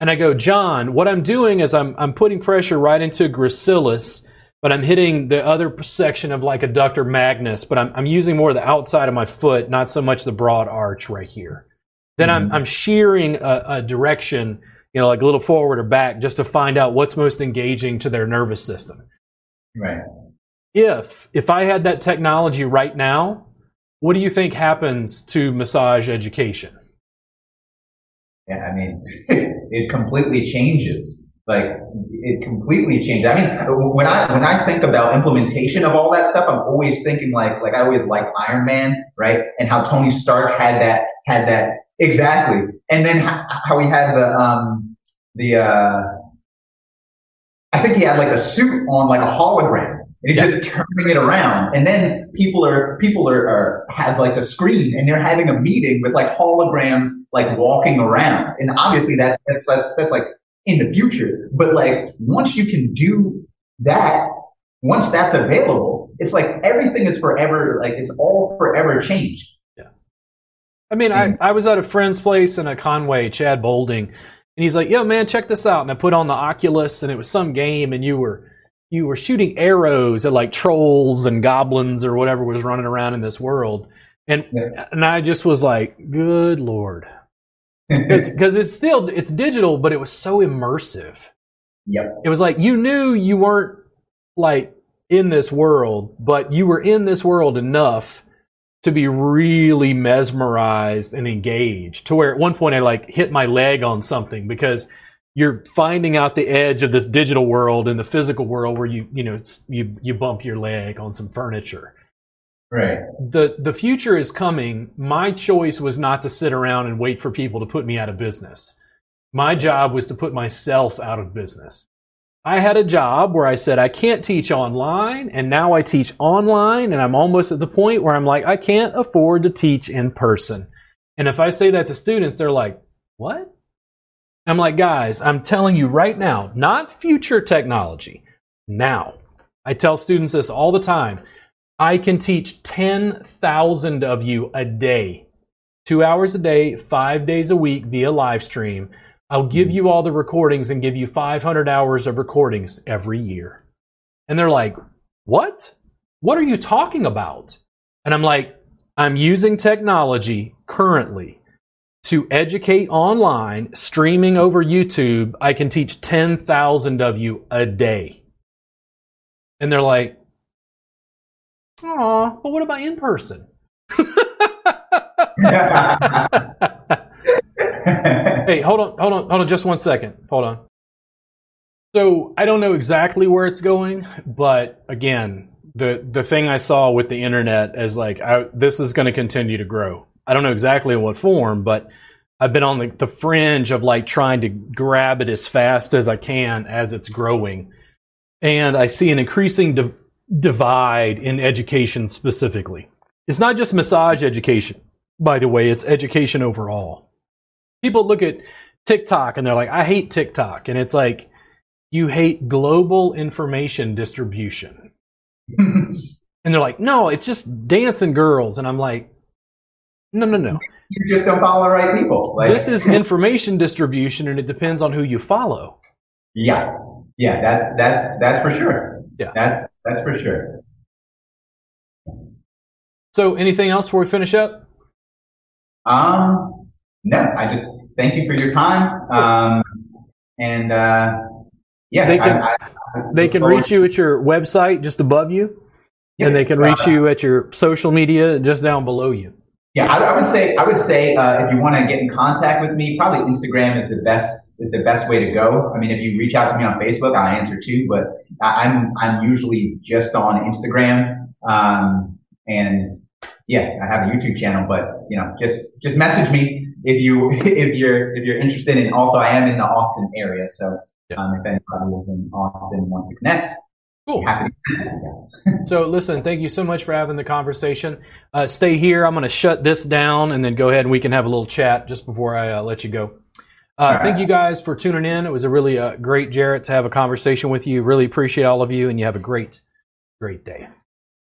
And I go, John, what I'm doing is I'm, I'm putting pressure right into gracilis but I'm hitting the other section of like adductor magnus, but I'm, I'm using more the outside of my foot, not so much the broad arch right here. Then mm-hmm. I'm, I'm shearing a, a, direction, you know, like a little forward or back just to find out what's most engaging to their nervous system. Right. If, if I had that technology right now, what do you think happens to massage education? Yeah, I mean, it completely changes like it completely changed. I mean, when I when I think about implementation of all that stuff, I'm always thinking like like I always like Iron Man, right? And how Tony Stark had that had that exactly, and then how he had the um the uh I think he had like a suit on like a hologram. And he's just turning it around, and then people are people are, are have like a screen, and they're having a meeting with like holograms, like walking around. And obviously, that's that's that's, that's like in the future. But like once you can do that, once that's available, it's like everything is forever, like it's all forever changed. Yeah. I mean, I, I was at a friend's place in a Conway, Chad Bolding, and he's like, yo, man, check this out. And I put on the Oculus and it was some game and you were you were shooting arrows at like trolls and goblins or whatever was running around in this world. And yeah. and I just was like, good lord because it's still it's digital, but it was so immersive. Yep. It was like you knew you weren't like in this world, but you were in this world enough to be really mesmerized and engaged. To where at one point I like hit my leg on something because you're finding out the edge of this digital world and the physical world where you you know you you bump your leg on some furniture Right. The the future is coming. My choice was not to sit around and wait for people to put me out of business. My job was to put myself out of business. I had a job where I said I can't teach online and now I teach online and I'm almost at the point where I'm like I can't afford to teach in person. And if I say that to students they're like, "What?" I'm like, "Guys, I'm telling you right now, not future technology. Now." I tell students this all the time. I can teach 10,000 of you a day, two hours a day, five days a week via live stream. I'll give hmm. you all the recordings and give you 500 hours of recordings every year. And they're like, What? What are you talking about? And I'm like, I'm using technology currently to educate online, streaming over YouTube. I can teach 10,000 of you a day. And they're like, Aw, but what about in person? hey, hold on, hold on, hold on, just one second. Hold on. So I don't know exactly where it's going, but again, the the thing I saw with the internet is like I, this is going to continue to grow. I don't know exactly in what form, but I've been on the, the fringe of like trying to grab it as fast as I can as it's growing. And I see an increasing di- divide in education specifically. It's not just massage education, by the way, it's education overall. People look at TikTok and they're like, I hate TikTok. And it's like, you hate global information distribution. and they're like, no, it's just dancing girls. And I'm like, no, no, no. You just don't follow the right people. Like, this is information distribution and it depends on who you follow. Yeah. Yeah, that's that's that's for sure. Yeah. That's that's for sure. So anything else before we finish up? Um no, I just thank you for your time. Um and uh yeah, they can, I, I, they can reach you at your website just above you, yeah, and they can reach uh, you at your social media just down below you. Yeah, I, I would say I would say uh, if you want to get in contact with me, probably Instagram is the best the best way to go. I mean, if you reach out to me on Facebook, I'll answer too. But I'm I'm usually just on Instagram, um, and yeah, I have a YouTube channel. But you know, just just message me if you if you're if you're interested. And also, I am in the Austin area, so um, if anybody is in Austin wants to connect, Cool. so, listen, thank you so much for having the conversation. Uh, stay here. I'm going to shut this down and then go ahead and we can have a little chat just before I uh, let you go. Uh. Thank you guys for tuning in. It was a really uh, great, Jarrett, to have a conversation with you. Really appreciate all of you, and you have a great, great day.